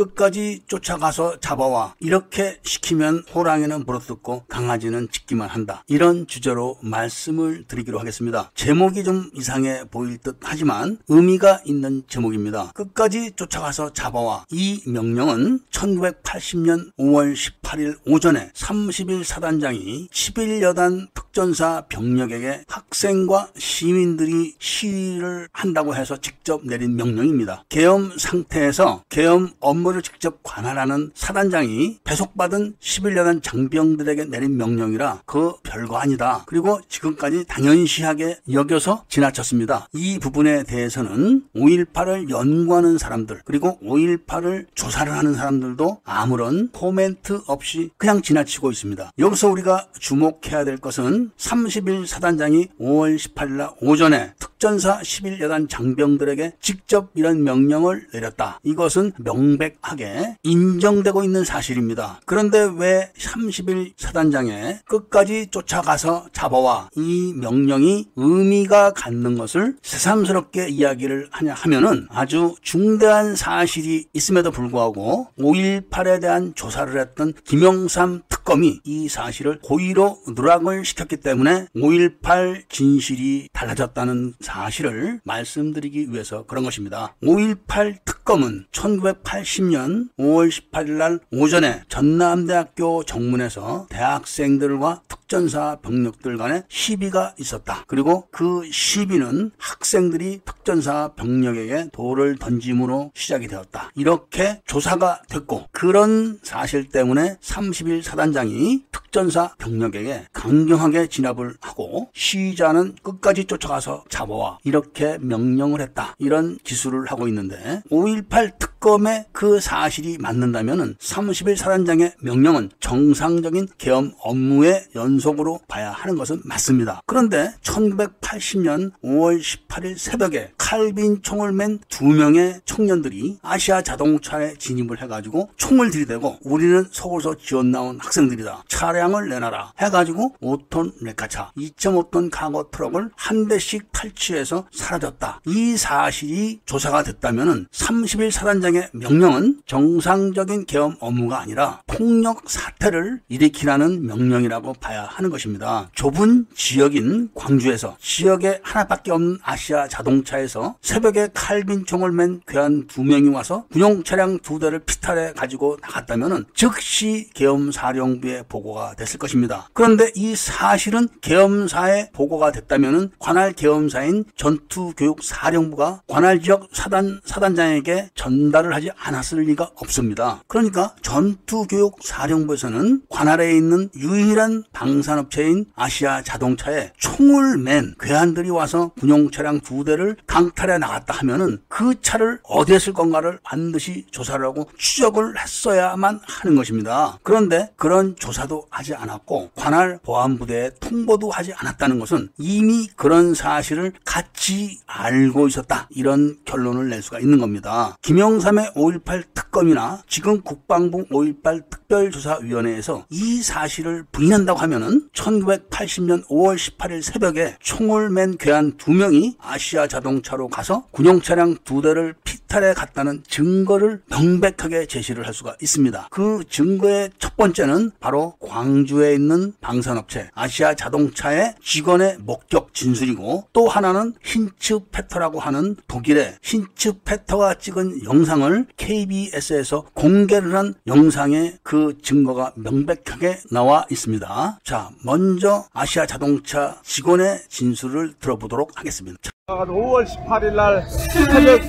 끝까지 쫓아가서 잡아와 이렇게 시키면 호랑이는 물어뜯고 강아지는 짖기만 한다. 이런 주제로 말씀을 드리기로 하겠습니다. 제목이 좀 이상해 보일 듯 하지만 의미가 있는 제목입니다. 끝까지 쫓아가서 잡아와 이 명령은 1980년 5월 18일 오전에 30일 사단장이 11여단 특전사 병력에게 학생과 시민들이 시위를 한다고 해서 직접 내린 명령입니다. 계엄 상태에서 계엄 업무 를 직접 관할하는 사단장이 배속받은 11여단 장병들에게 내린 명령이라 그 별거 아니다. 그리고 지금까지 당연시하게 여겨서 지나쳤습니다. 이 부분에 대해서는 5.18을 연구하는 사람들 그리고 5.18을 조사를 하는 사람들도 아무런 코멘트 없이 그냥 지나치고 있습니다. 여기서 우리가 주목해야 될 것은 30일 사단장이 5월 18일 날 오전에 특전사 11여단 장병들에게 직접 이런 명령을 내렸다. 이것은 명백 하게 인정되고 있는 사실입니다. 그런데 왜 30일 사단장에 끝까지 쫓아가서 잡아와 이 명령이 의미가 갖는 것을 새삼스럽게 이야기를 하냐 하면은 아주 중대한 사실이 있음에도 불구하고 5.18에 대한 조사를 했던 김영삼 특검이 이 사실을 고의로 누락을 시켰기 때문에 5.18 진실이 달라졌다는 사실을 말씀드리기 위해서 그런 것입니다. 5.18 특검은 1980년 5월 18일 날 오전에 전남대학교 정문에서 대학생들과 특전사 병력들 간의 시비가 있었다. 그리고 그 시비는 학생들이 특전사 병력에게 돌을 던짐으로 시작이 되었다. 이렇게 조사가 됐고 그런 사실 때문에 30일 사단장이 특전사 병력에게 강경하게 진압을 하고 시위자는 끝까지 쫓아가서 잡아와 이렇게 명령을 했다. 이런 기술을 하고 있는데 5.18 특검의 그 사실이 맞는다면 30일 사단장의 명령은 정상적인 계엄 업무의 연속으로 봐야 하는 것은 맞습니다. 그런데 1980년 5월 18일 새벽에 칼빈 총을 맨 두 명의 청년들이 아시아 자동차에 진입을 해가지고 총을 들이대고 우리는 서울서 지원 나온 학생들이다. 차량을 내놔라. 해가지고 5톤 레카차, 2.5톤 카고 트럭을 한 대씩 탈취해서 사라졌다. 이 사실이 조사가 됐다면 30일 사단장의 명령은 정상적인 계엄 업무가 아니라 폭력 사태를 일으키라는 명령이라고 봐야 하는 것입니다. 좁은 지역인 광주에서 지역에 하나밖에 없는 아시아 자동차에서 새벽에 칼빈 총을 맨 괴한 두 명이 와서 군용 차량 두 대를 피탈해 가지고 나갔다면 즉시 계엄사령부에 보고가 됐을 것입니다. 그런데 이 사실은 계엄사에 보고가 됐다면 관할 계엄사인 전투교육사령부가 관할 지역 사단 사단장에게 전달을 하지 않았 을 리가 없습니다. 그러니까 전투교육사령부에서는 관할에 있는 유일한 방산업체인 아시아 자동차에 총을 맨 괴한들이 와서 군용 차량 두 대를 강탈해 나갔다 하면은 그 차를 어디에 쓸 건가를 반드시 조사를 하고 추적을 했어야만 하는 것입니다. 그런데 그런 조사도 하지 않았고 관할 보안부대에 통보도 하지 않았다는 것은 이미 그런 사실을 같이 알고 있었다. 이런 결론을 낼 수가 있는 겁니다. 김영삼의 5.18 특검이나 지금 국방부 5.18 특별조사위원회에서 이 사실을 부인한다고 하면은 1980년 5월 18일 새벽에 총을 맨 괴한 두 명이 아시아 자동차로 가서 군용 차량 두 대를 피탈해 갔다는 증거를 명백하게 제시를 할 수가 있습니다. 그 증거의 첫 번째는 바로 광주에 있는 방산업체 아시아 자동차의 직원의 목격 진술이고 또 하나는 힌츠 페터라고 하는 독일의 힌츠 페터가 찍은 영상을 KBS에서 공개를 한 영상의 그 증거가 명백하게 나와 있습니다. 자, 먼저 아시아 자동차 직원의 진술을 들어보도록 하겠습니다. 5월 18일 날 새벽,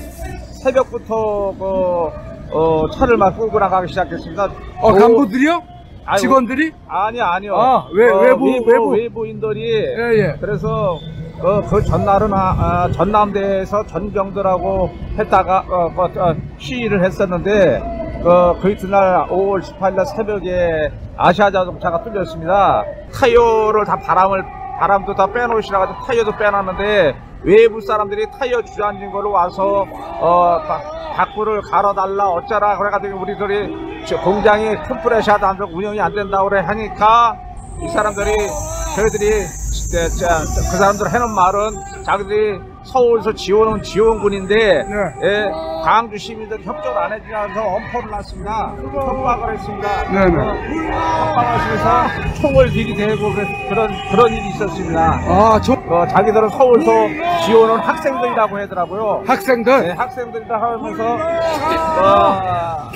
새벽부터 그, 어, 차를 막 끌고 나가기 시작했습니다. 어, 오- 간부들이요? 아이고, 직원들이? 아니, 아니요. 아, 외- 어, 외부, 외부. 외부인들이. 예, 예. 그래서 그, 그 전날은 아, 아, 전남대에서 전병들하고 했다가 어, 그, 어, 시위를 했었는데 그, 그 이튿날 5월 18일 날 새벽에 아시아 자동차가 뚫렸습니다. 타이어를 다 바람을 바람도 다 빼놓으시라 가지고 타이어도 빼놨는데 외부 사람들이 타이어 주저앉은 걸로 와서 어 바- 바꾸를 갈아달라 어쩌라 그래가지고 우리들이 저 공장이 컴프레셔도 안 되고 운영이 안 된다고 그래 하니까 이 사람들이 저희들이 그 사람들 해놓은 말은 자기들이 서울에서 지원은 지원군인데 네. 예, 광주 시민들 협조를 안 해주면서 엄포를 놨습니다. 협박을 했습니다. 네, 네. 어, 협박을 하면서 총을 들이대고 그- 그런 그런 일이 있었습니다. 아, 저 어, 자기들은 서울서 지원은 학생들이라고 하더라고요. 학생들. 네, 학생들이라 하면서 어,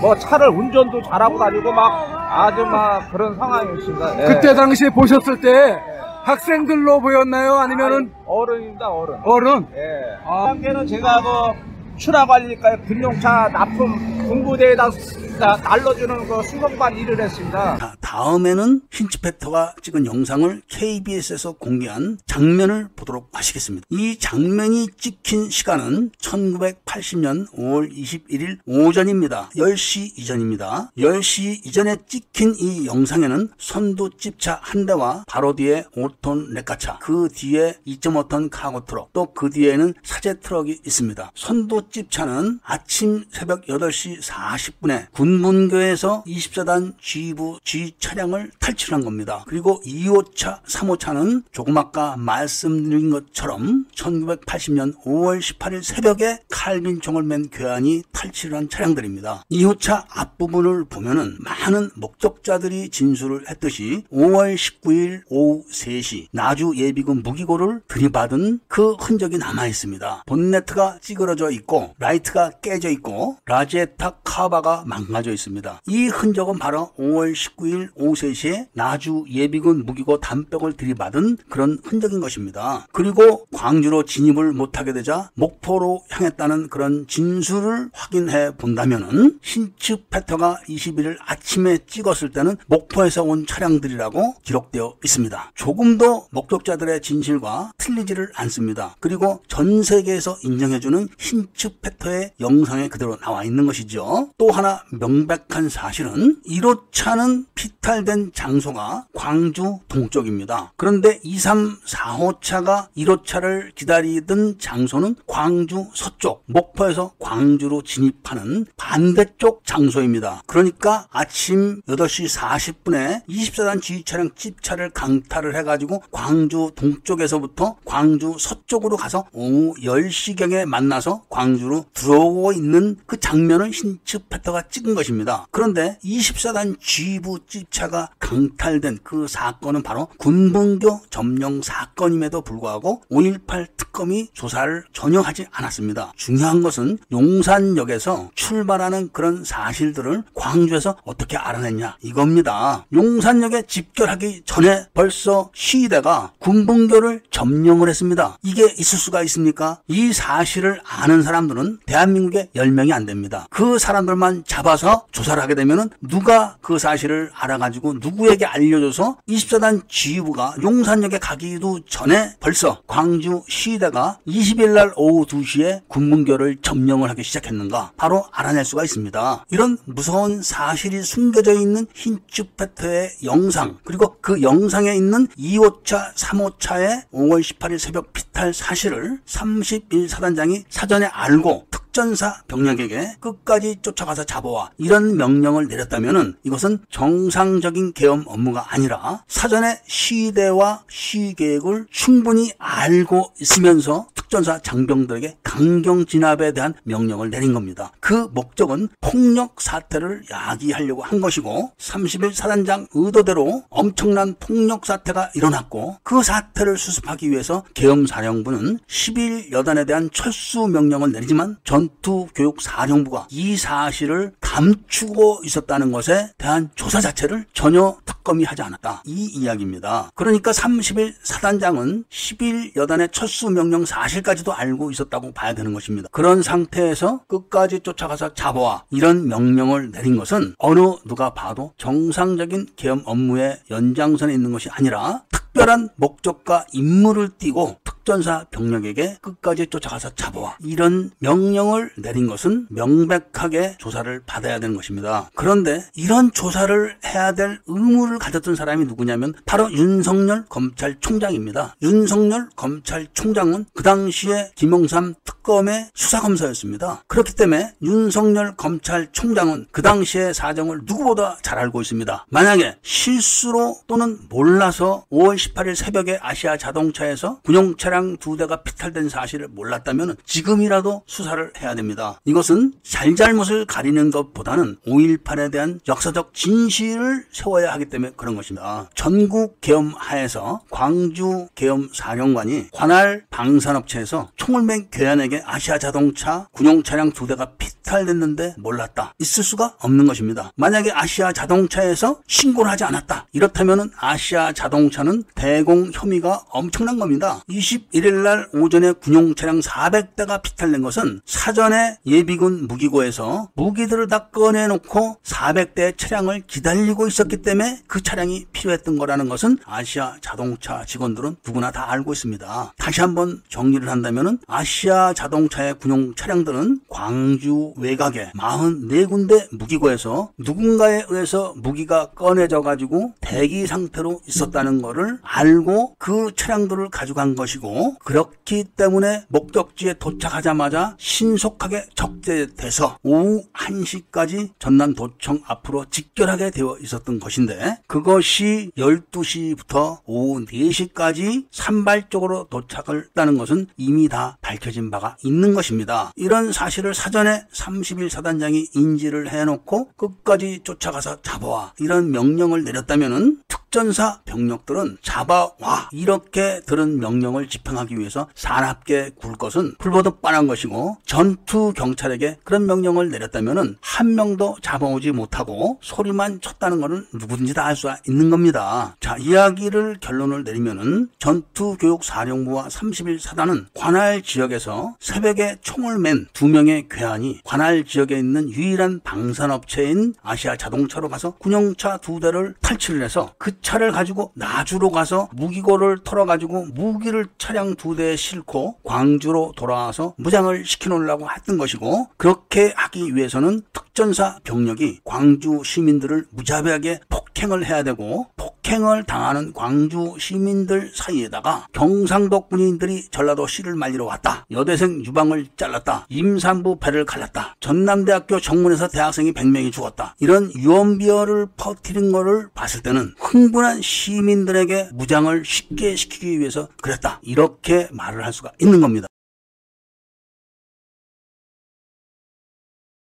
뭐 차를 운전도 잘하고 다니고 막 아주 막 그런 상황이었습니다. 예. 그때 당시에 보셨을 때 학생들로 보였나요? 아니면은 어른입니다, 어른. 어른? 예. 아. 단계는 제가 그 출하 관리과 군용차 납품 군부대에다 나- 날려주는 그 수송반 일을 했습니다. 자, 다음에는 힌츠페터가 찍은 영상을 KBS에서 공개한 장면을 보도록 하시겠습니다. 이 장면이 찍힌 시간은 1980년 5월 21일 오전입니다. 10시 이전입니다. 10시 이전에 찍힌 이 영상에는 선두집차 한 대와 바로 뒤에 5톤 레카차, 그 뒤에 2.5톤 카고 트럭, 또 그 뒤에는 사제 트럭이 있습니다. 선두 찝차는 아침 새벽 8시 40분에 군 문교에서 20사단 지휘부 찝차량을 탈취한 겁니다. 그리고 2호차, 3호차는 조금 아까 말씀드린 것처럼 1980년 5월 18일 새벽에 칼빈총을 맨 괴한이 탈취한 차량들입니다. 2호차 앞부분을 보면은 많은 목격자들이 진술을 했듯이 5월 19일 오후 3시 나주 예비군 무기고를 들이받은 그 흔적이 남아 있습니다. 본네트가 찌그러져 있고 라이트가 깨져 있고 라제타 카바가 망가 져 있습니다. 이 흔적은 바로 5월 19일 오후 3시에 나주 예비군 무기고 담벽을 들이받은 그런 흔적인 것입니다. 그리고 광주로 진입을 못하게 되자 목포로 향했다는 그런 진술을 확인해 본다면은 신츠 패터가 21일 아침에 찍었을 때는 목포에서 온 차량들이라고 기록되어 있습니다. 조금 더 목격자들의 진실과 틀리지를 않습니다. 그리고 전 세계에서 인정해주는 힌츠 패터의 영상에 그대로 나와 있는 것이죠. 또 하나 명백한 사실은 1호차는 피탈된 장소가 광주 동쪽입니다. 그런데 2, 3, 4호차가 1호차를 기다리던 장소는 광주 서쪽, 목포에서 광주로 진입하는 반대쪽 장소입니다. 그러니까 아침 8시 40분에 24단 지휘차량 찝차를 강탈을 해가지고 광주 동쪽에서부터 광주 서쪽으로 가서 오후 10시경에 만나서 광주로 들어오고 있는 그 장면을 힌츠 패터가 찍은 것입니다. 그런데 24단 G부 찝차가 강탈된 그 사건은 바로 군분교 점령 사건임에도 불구하고 5.18 특검이 조사를 전혀 하지 않았습니다. 중요한 것은 용산역에서 출발하는 그런 사실들을 광주에서 어떻게 알아냈냐 이겁니다. 용산역에 집결하기 전에 벌써 시위대가 군분교를 점령을 했습니다. 이게 있을 수가 있습니까? 이 사실을 아는 사람들은 대한민국에 10명이 안 됩니다. 그 사람들만 잡아서 조사를 하게 되면은 누가 그 사실을 알아가지고 누구에게 알려줘서 24단 지휘부가 용산역에 가기도 전에 벌써 광주 시위대가 20일 날 오후 2시에 군문교를 점령을 하기 시작했는가 바로 알아낼 수가 있습니다. 이런 무서운 사실이 숨겨져 있는 힌츠페터의 영상 그리고 그 영상에 있는 2호차, 3호차의 5월 18일 새벽 피탈 사실을 31사단장이 사전에 알고 특전사 병력에게 끝까지 쫓아가서 잡아와 이런 명령을 내렸다면은 이것은 정상적인 계엄 업무가 아니라 사전에 시대와 시위 계획을 충분히 알고 있으면서 특전사 장병들에게 강경 진압에 대한 명령을 내린 겁니다. 그 목적은 폭력 사태를 야기하려고 한 것이고 30일 사단장 의도대로 엄청난 폭력 사태가 일어났고 그 사태를 수습하기 위해서 계엄사령부는 10일 여단에 대한 철수 명령을 내리지만 전투교육사령부가 이 사실을 감추고 있었다는 것에 대한 조사 자체를 전혀 특검이 하지 않았다. 이 이야기입니다. 그러니까 30일 사단장은 10일 여단의 철수 명령 사실 까지도 알고 있었다고 봐야 되는 것입니다. 그런 상태에서 끝까지 쫓아가서 잡아와 이런 명령을 내린 것은 어느 누가 봐도 정상적인 계엄 업무의 연장선에 있는 것이 아니라 특별한 목적과 임무를 띠고 특전사 병력에게 끝까지 쫓아가서 잡아와 이런 명령을 내린 것은 명백하게 조사를 받아야 되는 것입니다. 그런데 이런 조사를 해야 될 의무를 가졌던 사람이 누구냐면 바로 윤석열 검찰총장입니다. 윤석열 검찰총장은 그 당시에 김영삼 특검의 수사검사였습니다. 그렇기 때문에 윤석열 검찰총장은 그 당시의 사정을 누구보다 잘 알고 있습니다. 만약에 실수로 또는 몰라서 5월 18일 새벽에 아시아 자동차에서 군용 차량 차량 두 대가 피탈된 사실을 몰랐다면 지금이라도 수사를 해야 됩니다. 이것은 잘잘못을 가리는 것보다는 5.18에 대한 역사적 진실을 세워야 하기 때문에 그런 것입니다. 전국 계엄 하에서 광주 계엄 사령관이 관할 방산업체에서 총을 맨 괴한에게 아시아 자동차 군용 차량 두 대가 피탈 됐는데 몰랐다. 있을 수가 없는 것입니다. 만약에 아시아 자동차에서 신고를 하지 않았다. 이렇다면 아시아 자동차는 대공 혐의가 엄청난 겁니다. 21일 날 오전에 군용 차량 400대가 피탈된 것은 사전에 예비군 무기고에서 무기들을 다 꺼내놓고 400대 차량을 기다리고 있었기 때문에 그 차량이 필요했던 거라는 것은 아시아 자동차 직원들은 누구나 다 알고 있습니다. 다시 한번 정리를 한다면 아시아 자동차의 군용 차량들은 광주 외곽에 44군데 무기고에서 누군가에 의해서 무기가 꺼내져 가지고 대기 상태로 있었다는 것을 알고 그 차량들을 가져간 것이고 그렇기 때문에 목적지에 도착하자마자 신속하게 적재돼서 오후 1시까지 전남 도청 앞으로 직결하게 되어 있었던 것인데 그것이 12시부터 오후 4시까지 산발적으로 도착을 했다는 것은 이미 다 밝혀진 바가 있는 것입니다. 이런 사실을 사전에 30일 사단장이 인지를 해놓고 끝까지 쫓아가서 잡아와. 이런 명령을 내렸다면은 특 전사 병력들은 잡아와 이렇게 들은 명령을 집행하기 위해서 사납게 굴 것은 불보듯 뻔한 것이고 전투 경찰에게 그런 명령을 내렸다면은 한 명도 잡아오지 못하고 소리만 쳤다는 것은 누구든지 다 알 수 있는 겁니다. 자 이야기를 결론을 내리면은 전투 교육 사령부와 31 사단은 관할 지역에서 새벽에 총을 맨 두 명의 괴한이 관할 지역에 있는 유일한 방산업체인 아시아 자동차로 가서 군용차 두 대를 탈취를 해서 그 차를 가지고 나주로 가서 무기고를 털어가지고 무기를 차량 두 대에 싣고 광주로 돌아와서 무장을 시켜놓으려고 했던 것이고 그렇게 하기 위해서는 특전사 병력이 광주 시민들을 무자비하게 폭 행을 해야 되고 폭행을 당하는 광주 시민들 사이에다가 경상도 군인들이 전라도 씨를 말리러 왔다. 여대생 유방을 잘랐다. 임산부 배를 갈랐다. 전남대학교 정문에서 대학생이 100명이 죽었다. 이런 유언비어를 퍼뜨린 거를 봤을 때는 흥분한 시민들에게 무장을 쉽게 시키기 위해서 그랬다. 이렇게 말을 할 수가 있는 겁니다.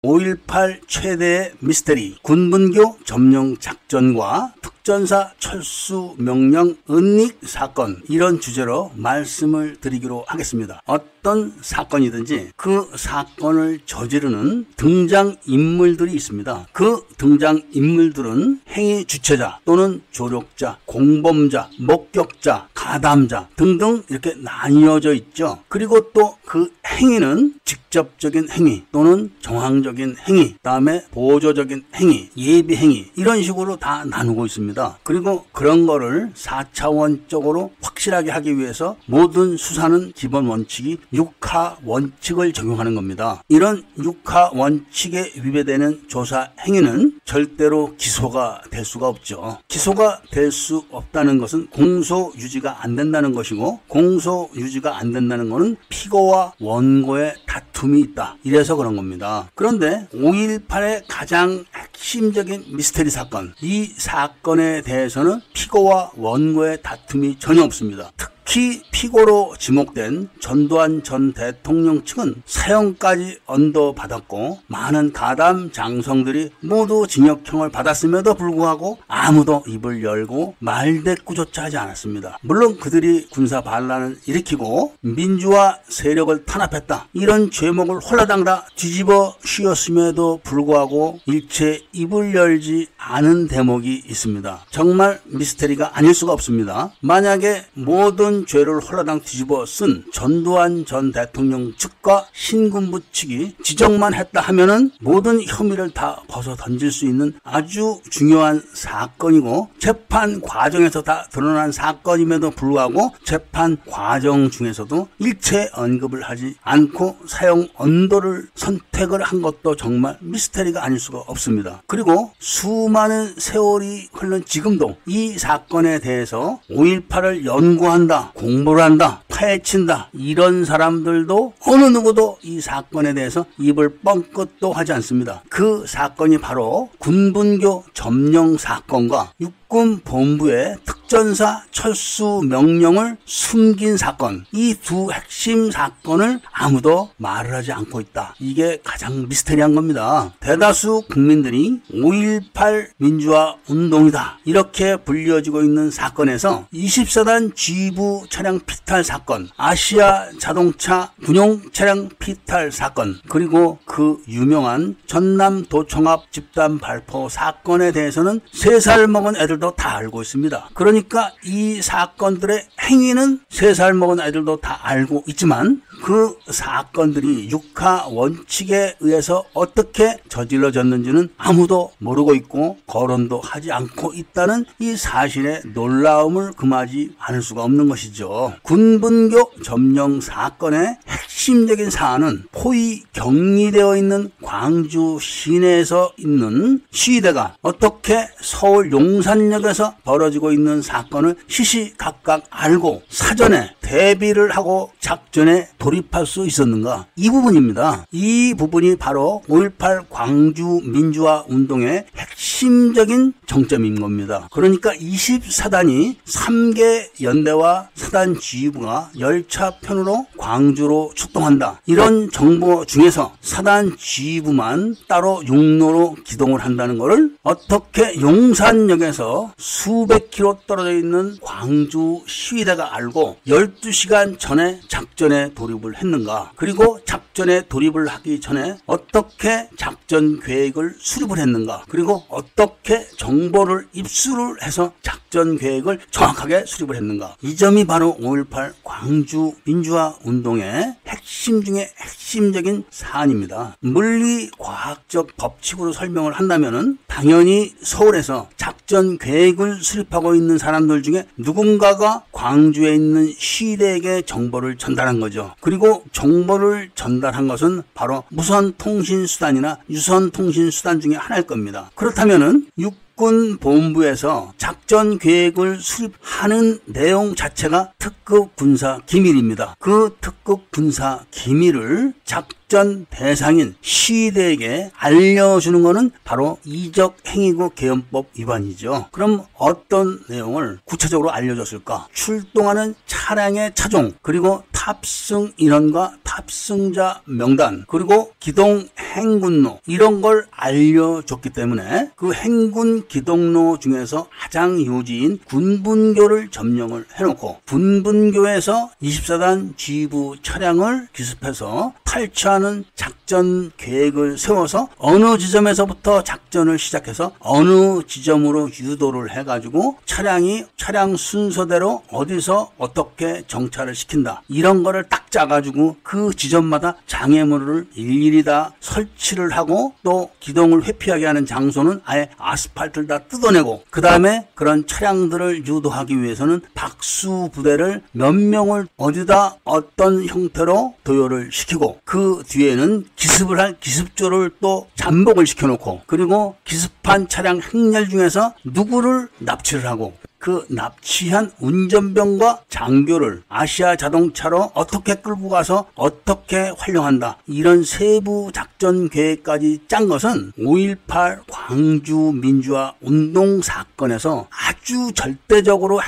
5.18 최대의 미스테리 군분교 점령 작전과 특전사 철수 명령 은닉 사건 이런 주제로 말씀을 드리기로 하겠습니다. 어떤 사건이든지 그 사건을 저지르는 등장 인물들이 있습니다. 그 등장 인물들은 행위 주체자 또는 조력자, 공범자, 목격자, 가담자 등등 이렇게 나뉘어져 있죠. 그리고 또 그 행위는 직접적인 행위 또는 정황적인 행위, 다음에 보조적인 행위, 예비 행위 이런 식으로 다 나누고 있습니다. 그리고 그런 거를 4차원적으로 확실하게 하기 위해서 모든 수사는 기본 원칙이 6하 원칙을 적용하는 겁니다. 이런 6하 원칙에 위배되는 조사 행위는 절대로 기소가 될 수가 없죠. 기소가 될 수 없다는 것은 공소 유지가 안 된다는 것이고 공소 유지가 안 된다는 것은 피고와 원고의 다툼이 있다. 이래서 그런 겁니다. 그런데 5.18의 가장 핵심적인 미스테리 사건, 이 사건에 대해서는 피고와 원고의 다툼이 전혀 없습니다. 특히 피고로 지목된 전두환 전 대통령 측은 사형까지 언도받았고 많은 가담 장성들이 모두 징역형을 받았음에도 불구하고 아무도 입을 열고 말대꾸조차 하지 않았습니다. 물론 그들이 군사 반란을 일으키고 민주화 세력을 탄압했다. 이런 죄목을 홀라당 다 뒤집어 씌웠음에도 불구하고 일체 입을 열지 않은 대목이 있습니다. 정말 미스테리가 아닐 수가 없습니다. 만약에 모든 죄를 홀라당 뒤집어 쓴 전두환 전 대통령 측과 신군부 측이 지적만 했다 하면은 모든 혐의를 다 벗어 던질 수 있는 아주 중요한 사건이고 재판 과정에서 다 드러난 사건임에도 불구하고 재판 과정 중에서도 일체 언급을 하지 않고 사형 언도를 선택을 한 것도 정말 미스테리가 아닐 수가 없습니다. 그리고 수많은 세월이 흘른 지금도 이 사건에 대해서 5.18을 연구한다, 공부를 한다, 파헤친다 이런 사람들도 어느 누구도 이 사건에 대해서 입을 뻥끗도 하지 않습니다. 그 사건이 바로 군분교 점령 사건과 육군 본부의 특전사 철수 명령을 숨긴 사건, 이 두 핵심 사건을 아무도 말을 하지 않고 있다. 이게 가장 미스테리한 겁니다. 대다수 국민들이 5.18 민주화 운동이다. 이렇게 불려지고 있는 사건에서 24단 G부 차량 피탈 사건, 아시아 자동차 군용 차량 피탈 사건, 그리고 그 유명한 전남 도청합 집단 발포 사건에 대해서는 3살 먹은 애들 도 다 알고 있습니다. 그러니까 이 사건들의 행위는 3살 먹은 애들도 다 알고 있지만 그 사건들이 육하 원칙에 의해서 어떻게 저질러졌는지는 아무도 모르고 있고 거론도 하지 않고 있다는 이 사실의 놀라움을 금하지 않을 수가 없는 것이죠. 군분교 점령 사건의 핵심적인 사안은 포위 격리되어 있는 광주 시내에서 있는 시위대가 어떻게 서울 용산역에서 벌어지고 있는 사건을 시시각각 알고 사전에 대비를 하고 작전에 돌입할 수 있었는가? 이 부분입니다. 이 부분이 바로 5.18 광주 민주화 운동의 핵심적인 정점인 겁니다. 그러니까 24단이 3개 연대와 사단 지휘부가 열차 편으로 광주로 출동한다. 이런 정보 중에서 사단 지휘부만 따로 육로로 기동을 한다는 것을 어떻게 용산역에서 수백 킬로 떨어져 있는 광주 시위대가 알고 12시간 전에 작전에 돌입 을 했는가? 그리고 작전에 돌입을 하기 전에 어떻게 작전 계획을 수립을 했는가? 그리고 어떻게 정보를 입수를 해서 작전 계획을 정확하게 수립을 했는가? 이 점이 바로 5.18 광주 민주화 운동의 핵심 중에 핵심적인 사안입니다. 물리 과학적 법칙으로 설명을 한다면은 당연히 서울에서 작전 계획을 수립하고 있는 사람들 중에 누군가가 광주에 있는 시대에게 정보를 전달한 거죠. 그리고 정보를 전달한 것은 바로 무선 통신 수단이나 유선 통신 수단 중에 하나일 겁니다. 그렇다면은 육 군 본부에서 작전 계획을 수립하는 내용 자체가 특급 군사 기밀입니다. 그 특급 군사 기밀을 작 전 대상인 시대에게 알려주는 것은 바로 이적 행위구 개헌법 위반이죠. 그럼 어떤 내용을 구체적으로 알려줬을까? 출동하는 차량의 차종, 그리고 탑승 인원과 탑승자 명단, 그리고 기동 행군로 이런 걸 알려줬기 때문에 그 행군 기동로 중에서 가장 요지인 군분교를 점령을 해놓고 군분교에서 24단 지부 차량을 기습해서 탈취 하는 작전 계획을 세워서 어느 지점에서부터 작전을 시작해서 어느 지점으로 유도를 해가지고 차량이 차량 순서대로 어디서 어떻게 정차를 시킨다. 이런 거를 딱 짜가지고 그 지점마다 장애물을 일일이 다 설치를 하고 또 기동을 회피하게 하는 장소는 아예 아스팔트를 다 뜯어내고 그 다음에 그런 차량들을 유도하기 위해서는 박수 부대를 몇 명을 어디다 어떤 형태로 도요를 시키고 그 뒤에는 기습을 할 기습조를 또 잠복을 시켜놓고 그리고 기습한 차량 행렬 중에서 누구를 납치를 하고 그 납치한 운전병과 장교를 아시아 자동차로 어떻게 끌고 가서 어떻게 활용한다. 이런 세부 작전 계획까지 짠 것은 5.18 광주 민주화 운동 사건에서 아주 절대적으로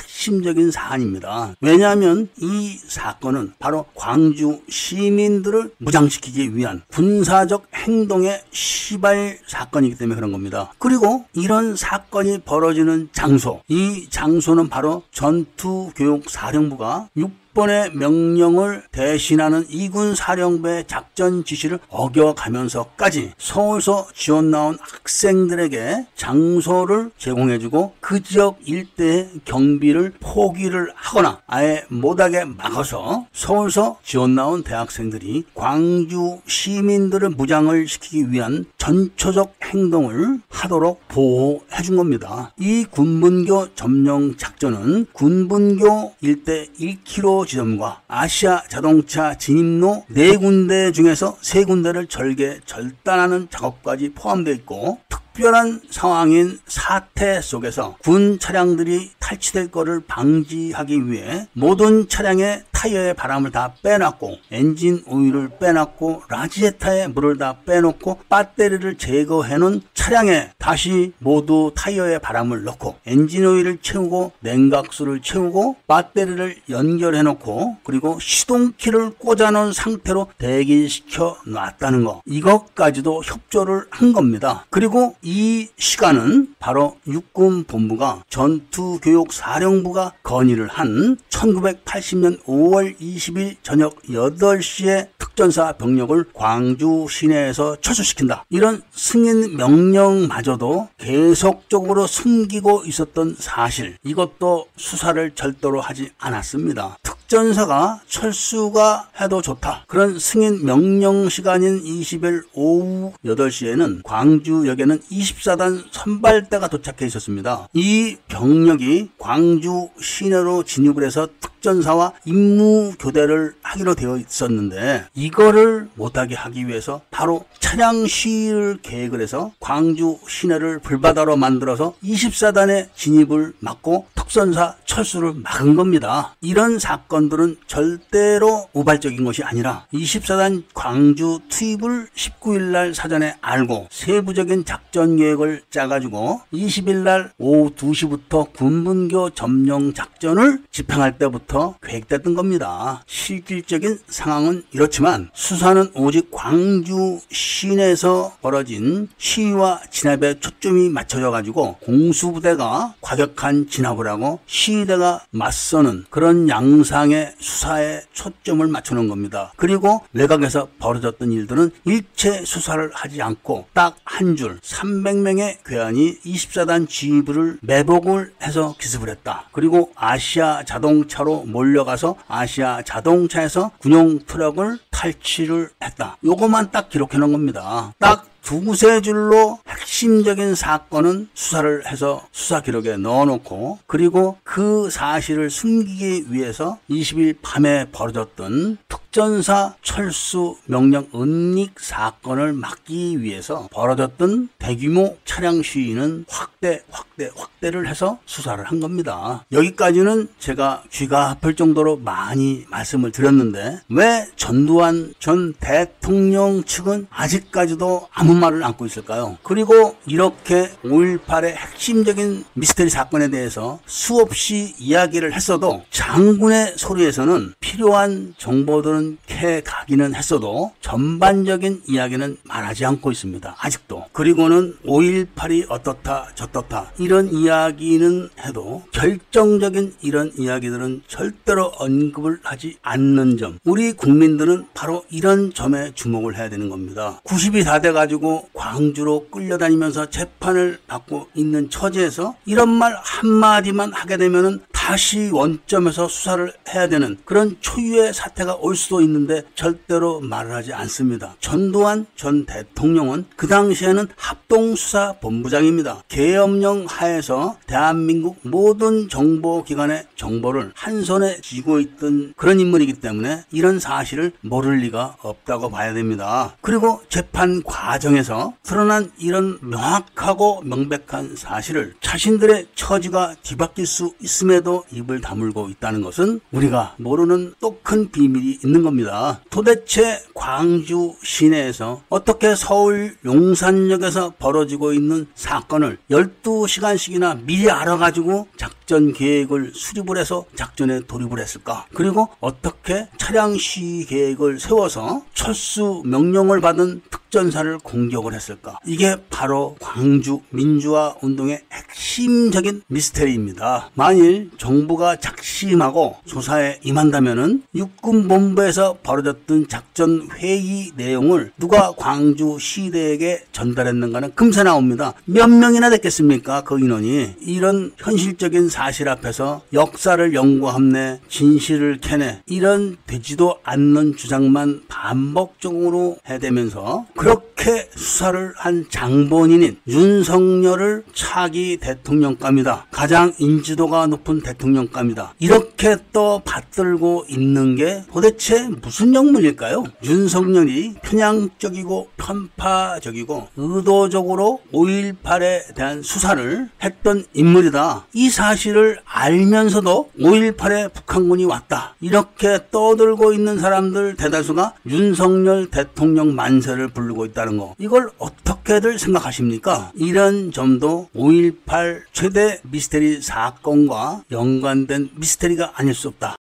적인 사안입니다. 왜냐하면 이 사건은 바로 광주 시민들을 무장시키기 위한 군사적 행동의 시발 사건이기 때문에 그런 겁니다. 그리고 이런 사건이 벌어지는 장소, 이 장소는 바로 전투교육사령부가 6 번의 명령을 대신하는 이군 사령부의 작전 지시를 어겨가면서까지 서울서 지원 나온 학생들에게 장소를 제공해주고 그 지역 일대의 경비를 포기를 하거나 아예 못하게 막아서 서울서 지원 나온 대학생들이 광주 시민들을 무장을 시키기 위한 전초적 행동을 하도록 보호해 준 겁니다. 이 군분교 점령 작전은 군분교 일대 1km 지점과 아시아 자동차 진입로 네 군데 중에서 세 군데를 절개 절단하는 작업까지 포함되어 있고 특 별한 상황인 사태 속에서 군 차량들이 탈취될 것을 방지하기 위해 모든 차량의 타이어의 바람을 다 빼놨고 엔진 오일을 빼놨고 라지에타에 물을 다 빼놓고 배터리를 제거해놓은 차량에 다시 모두 타이어의 바람을 넣고 엔진 오일을 채우고 냉각수를 채우고 배터리를 연결해놓고 그리고 시동키를 꽂아놓은 상태로 대기시켜 놨다는 거 이것까지도 협조를 한 겁니다. 그리고 이 시간은 바로 육군 본부가 전투교육사령부가 건의를 한 1980년 5월 20일 저녁 8시에 특전사 병력을 광주 시내에서 철수시킨다. 이런 승인 명령마저도 계속적으로 숨기고 있었던 사실 이것도 수사를 절도로 하지 않았습니다. 특전사가 철수가 해도 좋다. 그런 승인 명령 시간인 20일 오후 8시에는 광주역에는 24단 선발대가 도착해 있었습니다. 이 병력이 광주 시내로 진입을 해서 특전사와 임무 교대를 하기로 되어 있었는데 이거를 못하게 하기 위해서 바로 차량 시위를 계획을 해서 광주 시내를 불바다로 만들어서 24단의 진입을 막고 특전사 철수를 막은 겁니다. 이런 사건들은 절대로 우발적인 것이 아니라 24단 광주 투입을 19일 날 사전에 알고 세부적인 작전 계획을 짜가지고 20일 날 오후 2시부터 군분교 점령 작전을 집행할 때부터 계획됐던 겁니다. 실질적인 상황은 이렇지만 수사는 오직 광주 시내에서 벌어진 시위와 진압에 초점이 맞춰져 가지고 공수부대가 과격한 진압을 하고 시위대가 맞서는 그런 양상의 수사에 초점을 맞추는 겁니다. 그리고 외곽에서 벌어졌던 일들은 일체 수사를 하지 않고 딱 한 줄 300명의 괴한이 24단 지휘부를 매복을 해서 기습을 했다. 그리고 아시아 자동차로 몰려가서 아시아 자동차에서 군용 트럭을 탈취를 했다. 요것만 딱 기록해 놓은 겁니다. 딱 두세 줄로 핵심적인 사건은 수사를 해서 수사 기록에 넣어놓고 그리고 그 사실을 숨기기 위해서 20일 밤에 벌어졌던 특전사 철수 명령 은닉 사건을 막기 위해서 벌어졌던 대규모 차량 시위는 확대 확대 확대를 해서 수사를 한 겁니다. 여기까지는 제가 귀가 아플 정도로 많이 말씀을 드렸는데 왜 전두환 전 대통령 측은 아직까지도 아무 말을 안고 있을까요? 그리고 이렇게 5.18의 핵심적인 미스터리 사건에 대해서 수없이 이야기를 했어도 장군의 소리에서는 필요한 정보들은 캐 가기는 했어도 전반적인 이야기는 말하지 않고 있습니다. 아직도. 그리고는 5.18이 어떻다 저떻다 이런 이야기는 해도 결정적인 이런 이야기들은 절대로 언급을 하지 않는 점 우리 국민들은 바로 이런 점에 주목을 해야 되는 겁니다. 90이 다 돼가지고 광주로 끌려다니면서 재판을 받고 있는 처지에서 이런 말 한마디만 하게 되면은 다시 원점에서 수사를 해야 되는 그런 초유의 사태가 올 수도 있는데 절대로 말을 하지 않습니다. 전두환 전 대통령은 그 당시에는 합동수사본부장입니다. 계엄령 하에서 대한민국 모든 정보기관의 정보를 한 손에 쥐고 있던 그런 인물이기 때문에 이런 사실을 모를 리가 없다고 봐야 됩니다. 그리고 재판 과정 에서 드러난 이런 명확하고 명백한 사실을 자신들의 처지가 뒤바뀔 수 있음에도 입을 다물고 있다는 것은 우리가 모르는 또 큰 비밀이 있는 겁니다. 도대체 광주 시내에서 어떻게 서울 용산역에서 벌어지고 있는 사건을 12시간씩이나 미리 알아가지고 작전 계획을 수립을 해서 작전에 돌입을 했을까? 그리고 어떻게 차량 시위 계획을 세워서 철수 명령을 받은 특전사를 공 격을 했을까? 이게 바로 광주 민주화 운동의 핵심적인 미스테리입니다. 만일 정부가 작심하고 조사에 임한다면은 육군 본부에서 벌어졌던 작전 회의 내용을 누가 광주 시대에게 전달했는가는 금세 나옵니다. 몇 명이나 됐겠습니까? 그 인원이 이런 현실적인 사실 앞에서 역사를 연구함내 진실을 캐내 이런 되지도 않는 주장만 반복적으로 해대면서 그렇게 수사를 한 장본인인 윤석열을 차기 대통령감이다. 가장 인지도가 높은 대통령감이다. 이렇게 또 받들고 있는 게 도대체 무슨 영문일까요? 윤석열이 편향적이고 편파적이고 의도적으로 5.18에 대한 수사를 했던 인물이다. 이 사실을 알면서도 5.18에 북한군이 왔다. 이렇게 떠들고 있는 사람들 대다수가 윤석열 대통령 만세를 부르고 있다는 거. 이걸 어떻게들 생각하십니까? 이런 점도 5.18 최대 미스테리 사건과 연관된 미스테리가 아닐 수 없다.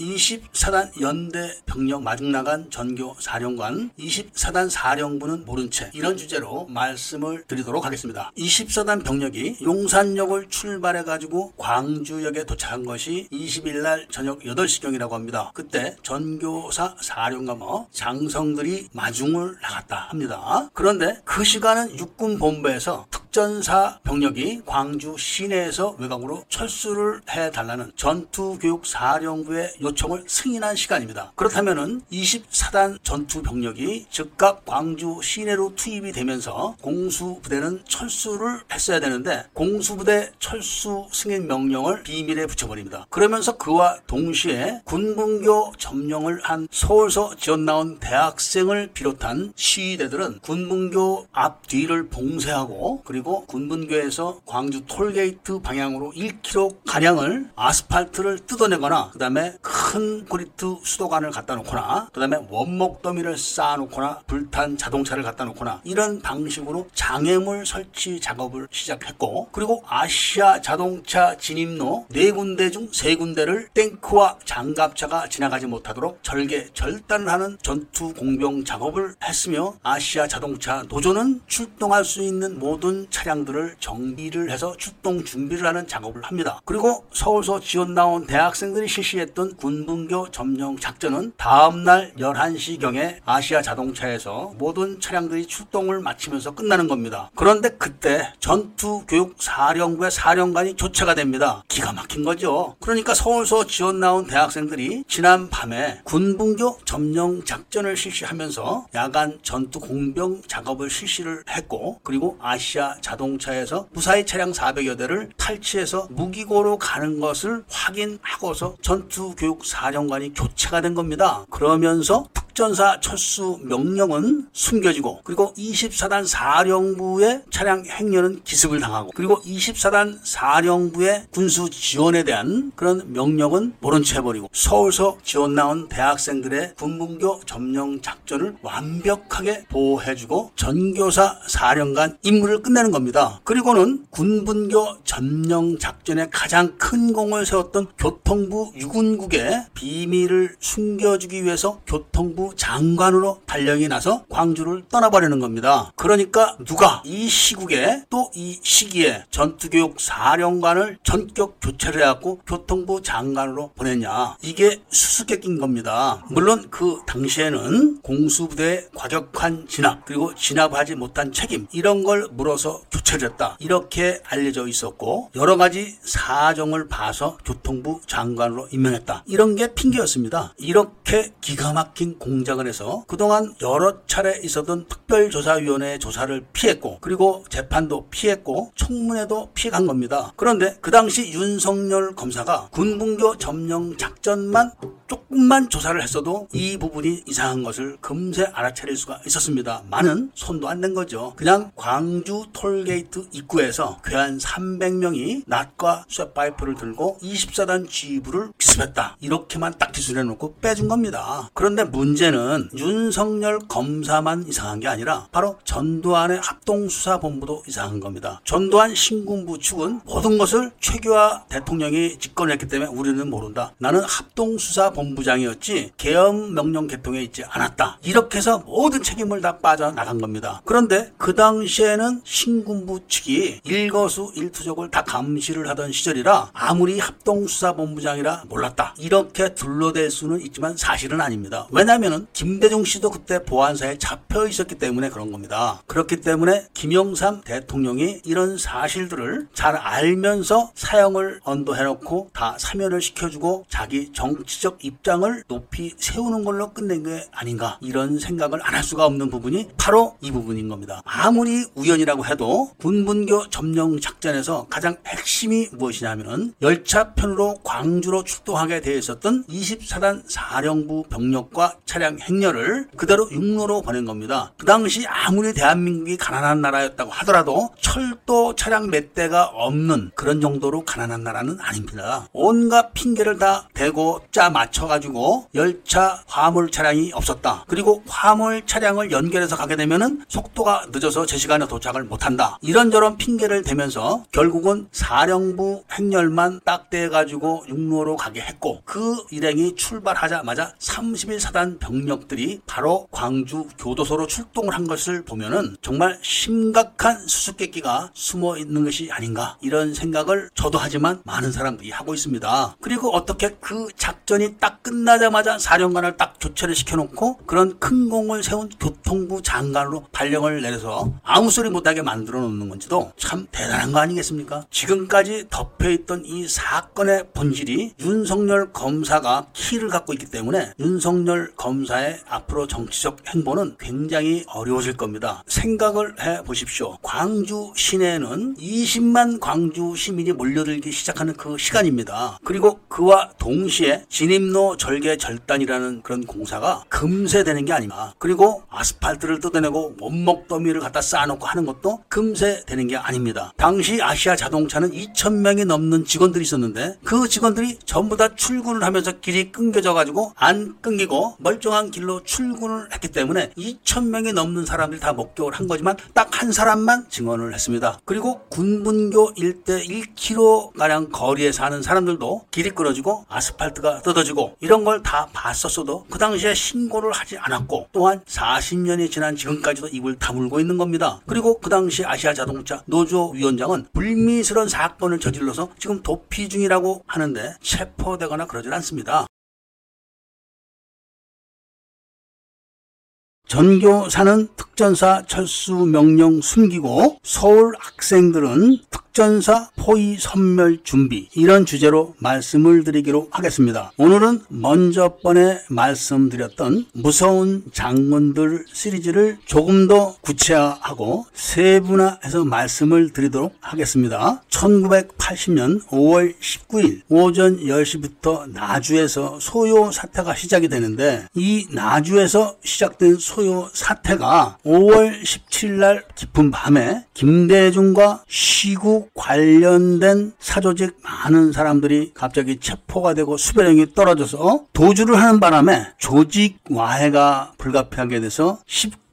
24단 연대 병력 마중 나간 전교 사령관 24단 사령부는 모른 채 이런 주제로 말씀을 드리도록 하겠습니다. 24단 병력이 용산역을 출발해 가지고 광주역에 도착한 것이 20일 날 저녁 8시경이라고 합니다. 그때 전교사 사령관과 장성들이 마중을 나갔다 합니다. 그런데 그 시간은 육군 본부에서 특전사 병력이 광주 시내에서 외곽으로 철수를 해달라는 전투교육 사령부의 요청을 승인한 시간입니다. 그렇다면은 24단 전투 병력이 즉각 광주 시내로 투입이 되면서 공수부대는 철수를 했어야 되는데 공수부대 철수 승인 명령을 비밀에 붙여버립니다. 그러면서 그와 동시에 군분교 점령을 한 서울서 지원 나온 대학생을 비롯한 시위대들은 군분교 앞뒤를 봉쇄하고 그리고 군분교에서 광주 톨게이트 방향으로 1km 가량을 아스팔트를 뜯어내거나 그 다음에 큰 고리트 수도관을 갖다 놓거나 그 다음에 원목 더미를 쌓아 놓거나 불탄 자동차를 갖다 놓거나 이런 방식으로 장애물 설치 작업을 시작했고 그리고 아시아 자동차 진입로 네 군데 중 세 군데를 탱크와 장갑차가 지나가지 못하도록 절개 절단을 하는 전투 공병 작업을 했으며 아시아 자동차 노조는 출동할 수 있는 모든 차량들을 정비를 해서 출동 준비를 하는 작업을 합니다. 그리고 서울서 지원 나온 대학생들이 실시했던 군분교 점령 작전은 다음날 11시경에 아시아 자동차에서 모든 차량들이 출동을 마치면서 끝나는 겁니다. 그런데 그때 전투교육 사령부의 사령관이 교체가 됩니다. 기가 막힌 거죠. 그러니까 서울서 지원 나온 대학생들이 지난 밤에 군분교 점령 작전을 실시하면서 야간 전투 공병 작업을 실시를 했고 그리고 아시아 자동차에서 무사히 차량 400여 대를 탈취해서 무기고로 가는 것을 확인하고서 전투 교육 사령관이 교체가 된 겁니다. 그러면서 특전사 철수 명령은 숨겨지고 그리고 24단 사령부의 차량 행렬은 기습을 당하고 그리고 24단 사령부의 군수 지원에 대한 그런 명령은 모른 채 해버리고 서울서 지원 나온 대학생들의 군분교 점령 작전을 완벽하게 보호해주고 전교사 사령관 임무를 끝내는 겁니다. 그리고는 군분교 점령 작전에 가장 큰 공을 세웠던 교통부 유군국의 비밀을 숨겨주기 위해서 교통부 장관으로 발령이 나서 광주를 떠나버리는 겁니다. 그러니까 누가 이 시국에 또 이 시기에 전투교육 사령관을 전격 교체를 해갖고 교통부 장관으로 보냈냐. 이게 수수께끼인 겁니다. 물론 그 당시에는 공수부대의 과격한 진압 그리고 진압하지 못한 책임 이런 걸 물어서 교체를 했다. 이렇게 알려져 있었고 여러 가지 사정을 봐서 교통부 장관으로 임명했다. 이런 게 핑계였습니다. 이렇게 기가 막힌 공 작을 해서 그동안 여러 차례 있었던 특별조사위원회의 조사를 피했고 그리고 재판도 피했고 청문회도 피해간 겁니다. 그런데 그 당시 윤석열 검사가 군분교 점령 작전만 조금만 조사를 했어도 이 부분이 이상한 것을 금세 알아차릴 수가 있었습니다. 많은 손도 안댄 거죠. 그냥 광주 톨게이트 입구에서 괴한 300명이 낫과 쇠파이프를 들고 24단 지부를 기습했다. 이렇게만 딱 기술해 놓고 빼준 겁니다. 그런데 문제 는 윤석열 검사만 이상한 게 아니라 바로 전두환의 합동수사본부도 이상한 겁니다. 전두환 신군부 측은 모든 것을 최규하 대통령이 집권했기 때문에 우리는 모른다. 나는 합동수사본부장이었지 계엄 명령 개통에 있지 않았다. 이렇게 해서 모든 책임을 다 빠져나간 겁니다. 그런데 그 당시에는 신군부 측이 일거수 일투족을 다 감시를 하던 시절이라 아무리 합동수사본부장이라 몰랐다. 이렇게 둘러댈 수는 있지만 사실은 아닙니다. 왜냐하면 왜냐하면 김대중 씨도 그때 보안사에 잡혀 있었기 때문에 그런 겁니다. 그렇기 때문에 김영삼 대통령이 이런 사실들을 잘 알면서 사형을 언도해놓고 다 사면을 시켜주고 자기 정치적 입장을 높이 세우는 걸로 끝낸 게 아닌가 이런 생각을 안 할 수가 없는 부분이 바로 이 부분인 겁니다. 아무리 우연이라고 해도 군분교 점령 작전에서 가장 핵심이 무엇이냐면은 열차편으로 광주로 출동하게 되어 있었던 24단 사령부 병력과 차량 행렬을 그대로 육로로 보낸 겁니다. 그 당시 아무리 대한민국이 가난한 나라였다고 하더라도 철도 차량 몇 대가 없는 그런 정도로 가난한 나라는 아닙니다. 온갖 핑계를 다 대고 짜 맞춰가지고 열차 화물 차량이 없었다. 그리고 화물 차량을 연결해서 가게 되면은 속도가 늦어서 제 시간에 도착을 못한다. 이런저런 핑계를 대면서 결국은 사령부 행렬만 딱 떼가지고 육로로 가게 했고 그 일행이 출발하자마자 31사단 병 력들이 바로 광주 교도소로 출동을 한 것을 보면은 정말 심각한 수수께끼가 숨어 있는 것이 아닌가 이런 생각을 저도 하지만 많은 사람들이 하고 있습니다. 그리고 어떻게 그 작전이 딱 끝나자마자 사령관을 딱 교체를 시켜놓고 그런 큰 공을 세운 교통부 장관으로 발령을 내려서 아무 소리 못하게 만들어 놓는 건지도 참 대단한 거 아니겠습니까? 지금까지 덮여있던 이 사건의 본질이 윤석열 검사가 키를 갖고 있기 때문에 윤석열 검사 의 앞으로 정치적 행보는 굉장히 어려워질 겁니다. 생각을 해 보십시오. 광주 시내에는 20만 광주 시민이 몰려들기 시작하는 그 시간입니다. 그리고 그와 동시에 진입로 절개 절단이라는 그런 공사가 금세 되는 게 아니마. 그리고 아스팔트를 뜯어내고 원목 더미를 갖다 쌓아놓고 하는 것도 금세 되는 게 아닙니다. 당시 아시아 자동차는 2,000명이 넘는 직원들이 있었는데 그 직원들이 전부 다 출근을 하면서 길이 끊겨져 가지고 안 끊기고 멀쩡 한 길로 출근을 했기 때문에 2,000명이 넘는 사람들이 다 목격을 한 거지만 딱 한 사람만 증언을 했습니다. 그리고 군분교 일대 1km가량 거리에 사는 사람들도 길이 끊어지고 아스팔트가 뜯어지고 이런 걸 다 봤었어도 그 당시에 신고를 하지 않았고 또한 40년이 지난 지금까지도 입을 다물고 있는 겁니다. 그리고 그 당시 아시아 자동차 노조 위원장은 불미스러운 사건을 저질러서 지금 도피 중이라고 하는데 체포되거나 그러질 않습니다. 전교사는 특전사 철수 명령 숨기고 서울 학생들은 특전사 포위 선멸 준비 이런 주제로 말씀을 드리기로 하겠습니다. 오늘은 먼저 번에 말씀드렸던 무서운 장군들 시리즈를 조금 더 구체화하고 세분화해서 말씀을 드리도록 하겠습니다. 1980년 5월 19일 오전 10시부터 나주에서 소요 사태가 시작이 되는데 이 나주에서 시작된 소요 사태가 5월 17일 날 깊은 밤에 김대중과 시국 관련된 사조직 많은 사람들이 갑자기 체포가 되고 수백 명이 떨어져서 도주를 하는 바람에 조직 와해가 불가피하게 돼서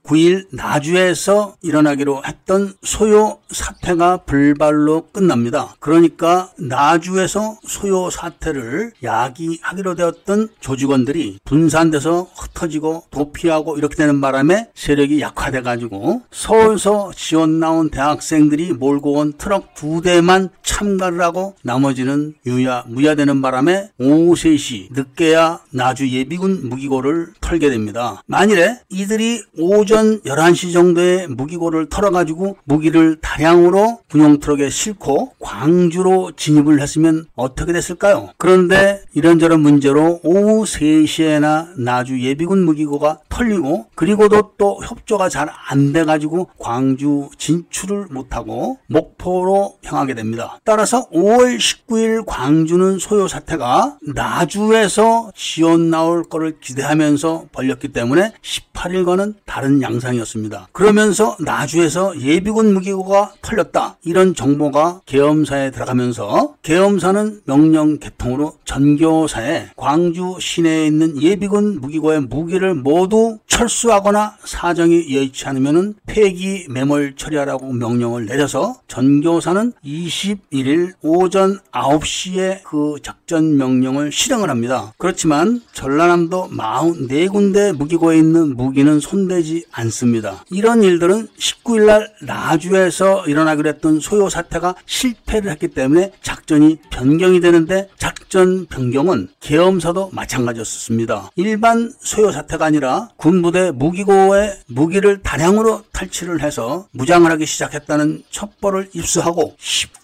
9일 나주에서 일어나기로 했던 소요 사태가 불발로 끝납니다. 그러니까 나주에서 소요 사태를 야기하기로 되었던 조직원들이 분산돼서 흩어지고 도피하고 이렇게 되는 바람에 세력이 약화돼 가지고 서울서 지원 나온 대학생들이 몰고 온 트럭 두 대만 참가를 하고 나머지는 유야 무야되는 바람에 오후 3시 늦게야 나주 예비군 무기고를 털게 됩니다. 만일에 이들이 오전 오전 11시 정도에 무기고를 털어가지고 무기를 다량으로 군용 트럭에 싣고 광주로 진입을 했으면 어떻게 됐을까요? 그런데 이런저런 문제로 오후 3시에나 나주 예비군 무기고가 털리고 그리고도 또 협조가 잘 안 돼가지고 광주 진출을 못하고 목포로 향하게 됩니다. 따라서 5월 19일 광주는 소요 사태가 나주에서 지원 나올 거를 기대하면서 벌렸기 때문에 18일과는 다른 양상이었습니다. 그러면서 나주에서 예비군 무기고가 털렸다. 이런 정보가 계엄사에 들어가면서 계엄사는 명령 개통으로 전교사에 광주 시내에 있는 예비군 무기고의 무기를 모두 철수하거나 사정이 여의치 않으면 폐기 매몰 처리하라고 명령을 내려서 전교사는 21일 오전 9시에 그 작전 명령을 실행을 합니다. 그렇지만 전라남도 44 군데 무기고에 있는 무기는 손대지 않습니다. 이런 일들은 19일 날 나주에서 일어나기로 했던 소요 사태가 실패를 했기 때문에 작전이 변경이 되는데 작전 변경은 계엄사도 마찬가지였습니다. 일반 소요 사태가 아니라 군부대 무기고에 무기를 다량으로 탈취를 해서 무장을 하기 시작했다는 첩보를 입수하고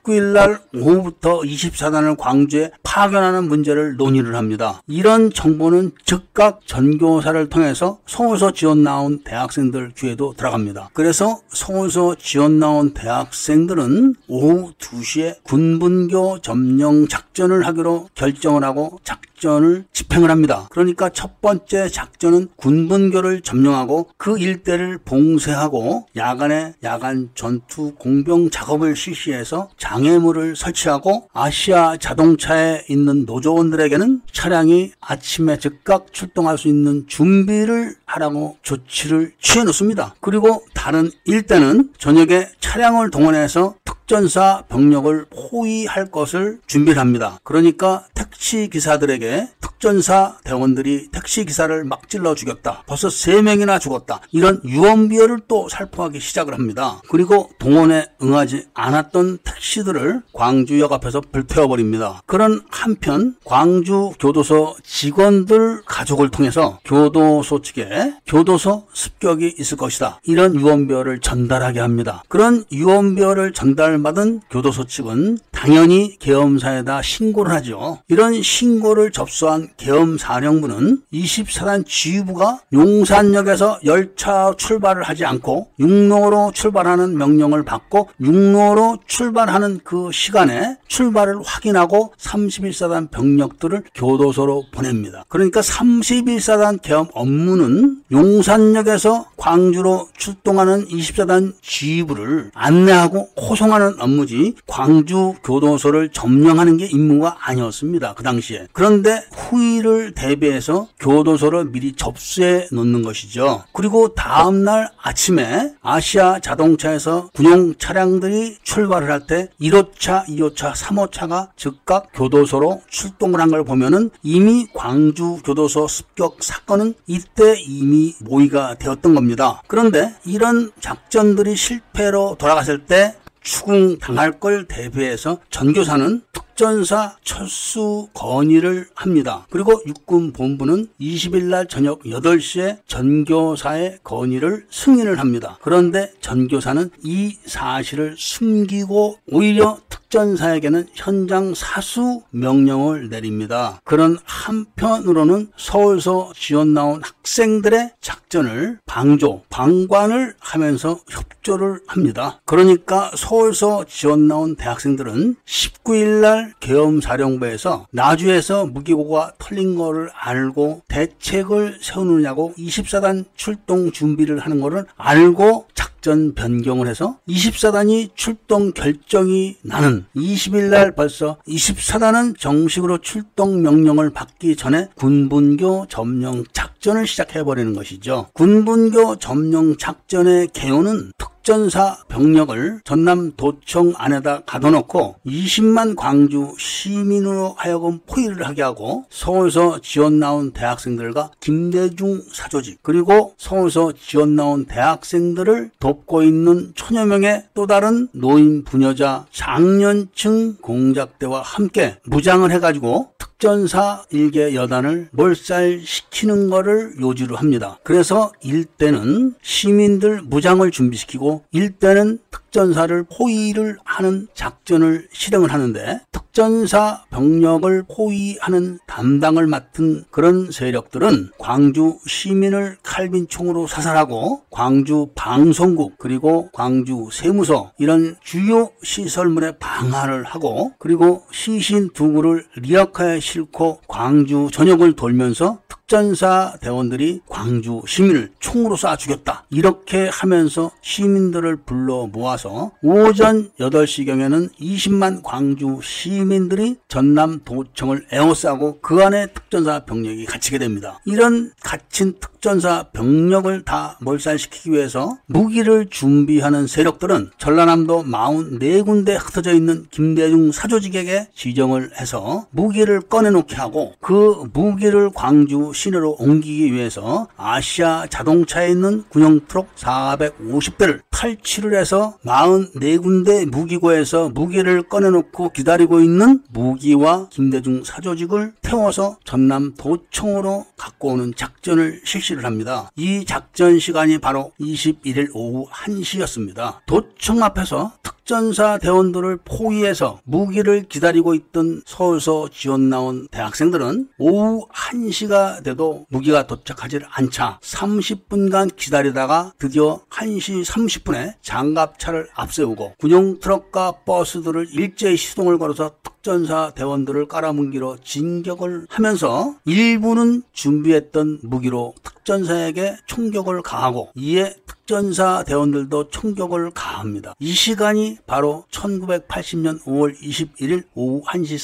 19일 날 오후부터 24단을 광주에 파견하는 문제를 논의를 합니다. 이런 정보는 즉각 전교사를 통해서 서울서 지원 나온 대학생들 귀에도 들어갑니다. 그래서 서울서 지원 나온 대학생들은 오후 2시에 군분교 점령 작전을 하기로 결정을 하고 작전 을 집행을 합니다. 그러니까 첫 번째 작전은 군분교를 점령하고 그 일대를 봉쇄하고 야간에 야간 전투 공병 작업을 실시해서 장애물을 설치하고 아시아 자동차에 있는 노조원들에게는 차량이 아침에 즉각 출동할 수 있는 준비를 하라고 조치를 취해 놓습니다. 그리고 다른 일대는 저녁에 차량을 동원해서 특전사 병력을 포위할 것을 준비를 합니다. 그러니까 택시 기사들에게 특전사 대원들이 택시 기사를 막 찔러 죽였다. 벌써 3명이나 죽었다. 이런 유언비어를 또 살포하기 시작을 합니다. 그리고 동원에 응하지 않았던 택시들을 광주역 앞에서 불태워 버립니다. 그런 한편 광주 교도소 직원들 가족을 통해서 교도소 측에 교도소 습격이 있을 것이다. 이런 유언비어를 전달하게 합니다. 그런 유언비어를 전달받은 교도소 측은 당연히 계엄사에다 신고를 하죠. 이런 신고를 접수한 계엄사령부는 24단 지휘부가 용산역에서 열차 출발을 하지 않고 육로로 출발하는 명령을 받고 육로로 출발하는 그 시간에 출발을 확인하고 31사단 병력들을 교도소로 보냅니다. 그러니까 31사단 계엄 업무는 용산역에서 광주로 출동하는 24단 지휘부를 안내하고 호송하는 업무지 광주 교도소를 점령하는 게 임무가 아니었습니다. 그 당시에. 그런데 후위를 대비해서 교도소를 미리 접수해 놓는 것이죠. 그리고 다음날 아침에 아시아 자동차에서 군용 차량들이 출발을 할 때 1호차, 2호차, 3호차가 즉각 교도소로 출동을 한 걸 보면은 이미 광주 교도소 습격 사건은 이때 이미 모의가 되었던 겁니다. 그런데 이런 작전들이 실패로 돌아갔을 때 추궁 당할 걸 대비해서 전교사는 특전사 철수 건의를 합니다. 그리고 육군 본부는 20일 날 저녁 8시에 전교사의 건의를 승인을 합니다. 그런데 전교사는 이 사실을 숨기고 오히려 특 전사에게는 현장 사수 명령을 내립니다. 그런 한편으로는 서울서 지원 나온 학생들의 작전을 방조, 방관을 하면서 협조를 합니다. 그러니까 서울서 지원 나온 대학생들은 19일 날 계엄사령부에서 나주에서 무기고가 털린 거를 알고 대책을 세우느냐고 24단 출동 준비를 하는 거를 알고 작전 변경을 해서 24단이 출동 결정이 나는 20일 날 벌써 24단은 정식으로 출동 명령을 받기 전에 군분교 점령 작전을 시작해 버리는 것이죠. 군분교 점령 작전의 개요는 특 전사 병력을 전남 도청 안에다 가둬놓고 20만 광주 시민으로 하여금 포위를 하게 하고 서울서 지원 나온 대학생들과 김대중 사조직 그리고 서울서 지원 나온 대학생들을 돕고 있는 천여 명의 또 다른 노인 부녀자 장년층 공작대와 함께 무장을 해가지고 특 전사 일개 여단을 몰살시키는 것을 요지로 합니다. 그래서 일대는 시민들 무장을 준비시키고 일대는 특전사를 포위를 하는 작전을 실행을 하는데 특전사 병력을 포위하는 담당을 맡은 그런 세력들은 광주 시민을 칼빈총으로 사살하고 광주 방송국 그리고 광주 세무서 이런 주요 시설물에 방화를 하고 그리고 시신 두 구를 리어카에 싣고 광주 전역을 돌면서 특전사 대원들이 광주 시민을 총으로 쏴 죽였다. 이렇게 하면서 시민들을 불러 모아서 오전 8시경에는 20만 광주 시민들이 전남 도청을 에워싸고 그 안에 특전사 병력이 갇히게 됩니다. 이런 갇힌 특전사 병력을 다 몰살시키기 위해서 무기를 준비하는 세력들은 전라남도 44군데 흩어져 있는 김대중 사조직에게 지정을 해서 무기를 꺼내놓게 하고 그 무기를 광주 시내로 옮기기 위해서 아시아 자동차에 있는 군용 트럭 450대를 탈취를 해서 44군데 무기고에서 무기를 꺼내놓고 기다리고 있는 무기와 김대중 사조직을 태워서 전남 도청으로 갖고 오는 작전을 실시를 합니다. 이 작전 시간이 바로 21일 오후 1시였습니다. 도청 앞에서 특 전사 대원들을 포위해서 무기를 기다리고 있던 서울서 지원 나온 대학생들은 오후 1시가 돼도 무기가 도착하지 않자 30분간 기다리다가 드디어 1시 30분에 장갑차를 앞세우고 군용 트럭과 버스들을 일제히 시동을 걸어서 특전사 대원들을 깔아뭉기러 진격을 하면서 일부는 준비했던 무기로 특전사에게 총격을 가하고 이에 특전사 대원들도 총격을 가합니다. 이 시간이 바로 1980년 5월 21일 오후 1시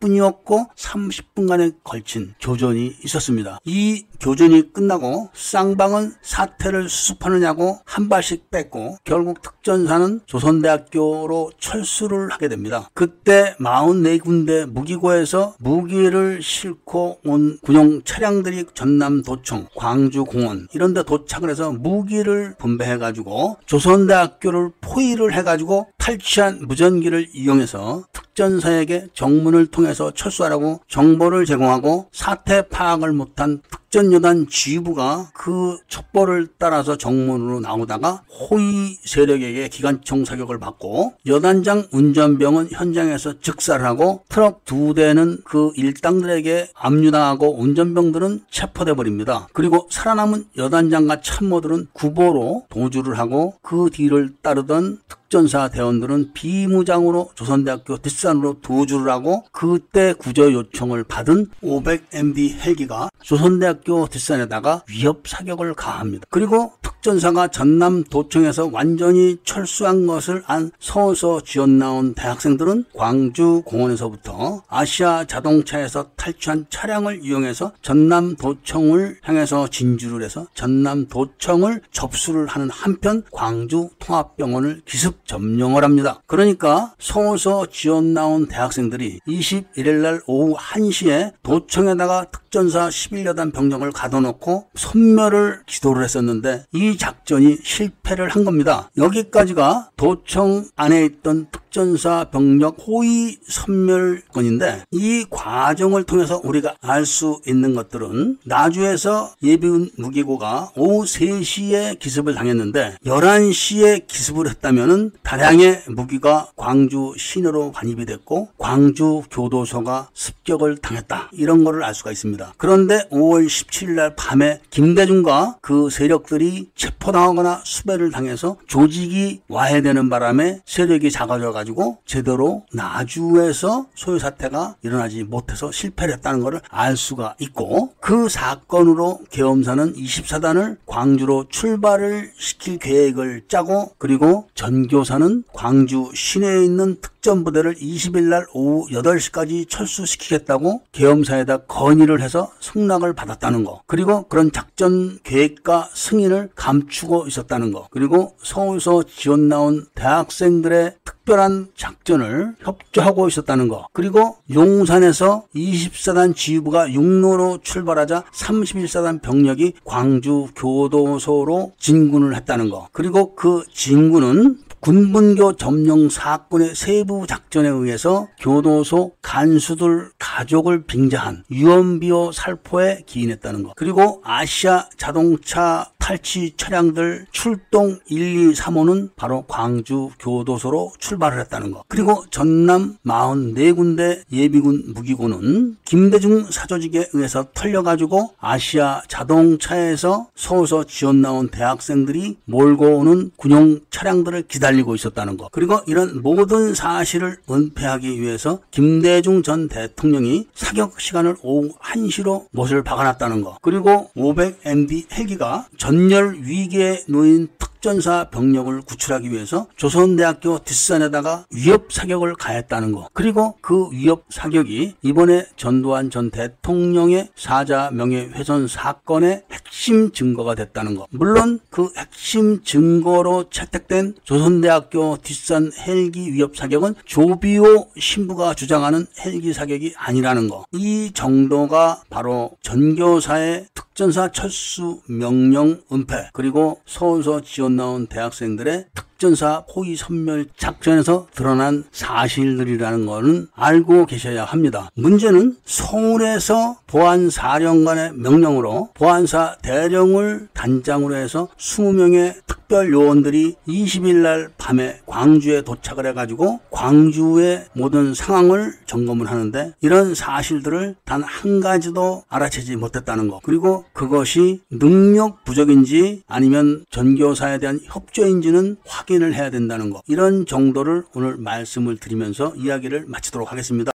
30분이었고 30분간에 걸친 교전이 있었습니다. 이 교전이 끝나고 쌍방은 사태를 수습하느냐고 한 발씩 뺐고 결국 특전사는 조선대학교로 철수를 하게 됩니다. 그때 44군데 무기고에서 무기를 싣고 온 군용 차량들이 전남 도청, 광주 공원 이런 데 도착을 해서 무기를 분배해가지고 조선대학교를 포위를 해가지고 탈취한 무전기를 이용해서 특전사에게 정문을 통해서 철수하라고 정보를 제공하고 사태 파악을 못한 특전여단 지휘부가 그 첩보를 따라서 정문으로 나오다가 호위 세력에게 기관총 사격을 받고 여단장 운전병은 현장에서 즉사를 하고 트럭 두 대는 그 일당들에게 압류당하고 운전병들은 체포돼 버립니다. 그리고 살아남은 여단장과 참모들은 구보로 도주를 하고 그 뒤를 따르던 특 전사 대원들은 비무장으로 조선대학교 뒷산으로 도주를 하고 그때 구조 요청을 받은 500MB 헬기가 조선대학교 뒷산에다가 위협 사격을 가합니다. 그리고 특전사가 전남 도청에서 완전히 철수한 것을 안 서울서 지원 나온 대학생들은 광주 공원에서부터 아시아 자동차에서 탈취한 차량을 이용해서 전남 도청을 향해서 진주를 해서 전남 도청을 접수를 하는 한편 광주 통합병원을 기습 점령을 합니다. 그러니까 서울서 지원 나온 대학생들이 21일 날 오후 1시에 도청에다가 특전사 11여단 병력을 가둬놓고 선멸을 기도를 했었는데 이 작전이 실패를 한 겁니다. 여기까지가 도청 안에 있던 특전사 병력 호위 선멸건인데 이 과정을 통해서 우리가 알 수 있는 것들은 나주에서 예비군 무기고가 오후 3시에 기습을 당했는데 11시에 기습을 했다면은 다량의 무기가 광주 시내로 반입이 됐고 광주 교도소가 습격을 당했다. 이런 거를 알 수가 있습니다. 그런데 5월 17일 날 밤에 김대중과 그 세력들이 체포당하거나 수배를 당해서 조직이 와해되는 바람에 세력이 작아져 가지고 제대로 나주에서 소요 사태가 일어나지 못해서 실패를 했다는 것을 알 수가 있고 그 사건으로 계엄사는 24단을 광주로 출발을 시킬 계획을 짜고 그리고 전교 사는 광주 시내에 있는 특전 부대를 20일 날 오후 8시까지 철수시키겠다고 계엄사에다 건의를 해서 승낙을 받았다는 거. 그리고 그런 작전 계획과 승인을 감추고 있었다는 거. 그리고 서울서 지원 나온 대학생들의 특별한 작전을 협조하고 있었다는 거. 그리고 용산에서 24단 지휘부가 육로로 출발하자 31사단 병력이 광주 교도소로 진군을 했다는 거. 그리고 그 진군은 군분교 점령 사건의 세부 작전에 의해서 교도소 간수들 가족을 빙자한 유언비어 살포에 기인했다는 것. 그리고 아시아 자동차 탈취 차량들 출동 1, 2, 3호는 바로 광주 교도소로 출발을 했다는 것. 그리고 전남 44군데 예비군 무기고는 김대중 사조직에 의해서 털려가지고 아시아 자동차에서 서울서 지원 나온 대학생들이 몰고 오는 군용 차량들을 기다리 고 있었다는 것. 그리고 이런 모든 사실을 은폐하기 위해서 김대중 전 대통령이 사격 시간을 오후 1시로 못을 박아놨다는 것. 그리고 500MB 헬기가 전열 위기에 놓인 특 전사 병력을 구출하기 위해서 조선대학교 뒷산에다가 위협 사격을 가했다는 것. 그리고 그 위협 사격이 이번에 전두환 전 대통령의 사자 명예훼손 사건의 핵심 증거가 됐다는 것. 물론 그 핵심 증거로 채택된 조선대학교 뒷산 헬기 위협 사격은 조비오 신부가 주장하는 헬기 사격이 아니라는 것. 이 정도가 바로 전교사의 특 전사 철수 명령 은폐 그리고 서울서 지원 나온 대학생들의 특 전사 포위 선멸 작전에서 드러난 사실들이라는 것은 알고 계셔야 합니다. 문제는 서울에서 보안사령관의 명령으로 보안사 대령을 단장으로 해서 20명의 특별 요원들이 20일 날 밤에 광주에 도착을 해가지고 광주의 모든 상황을 점검을 하는데 이런 사실들을 단 한 가지도 알아채지 못했다는 것. 그리고 그것이 능력 부족인지 아니면 전교사에 대한 협조인지는 확인 을 해야 된다는 것. 이런 정도를 오늘 말씀을 드리면서 이야기를 마치도록 하겠습니다.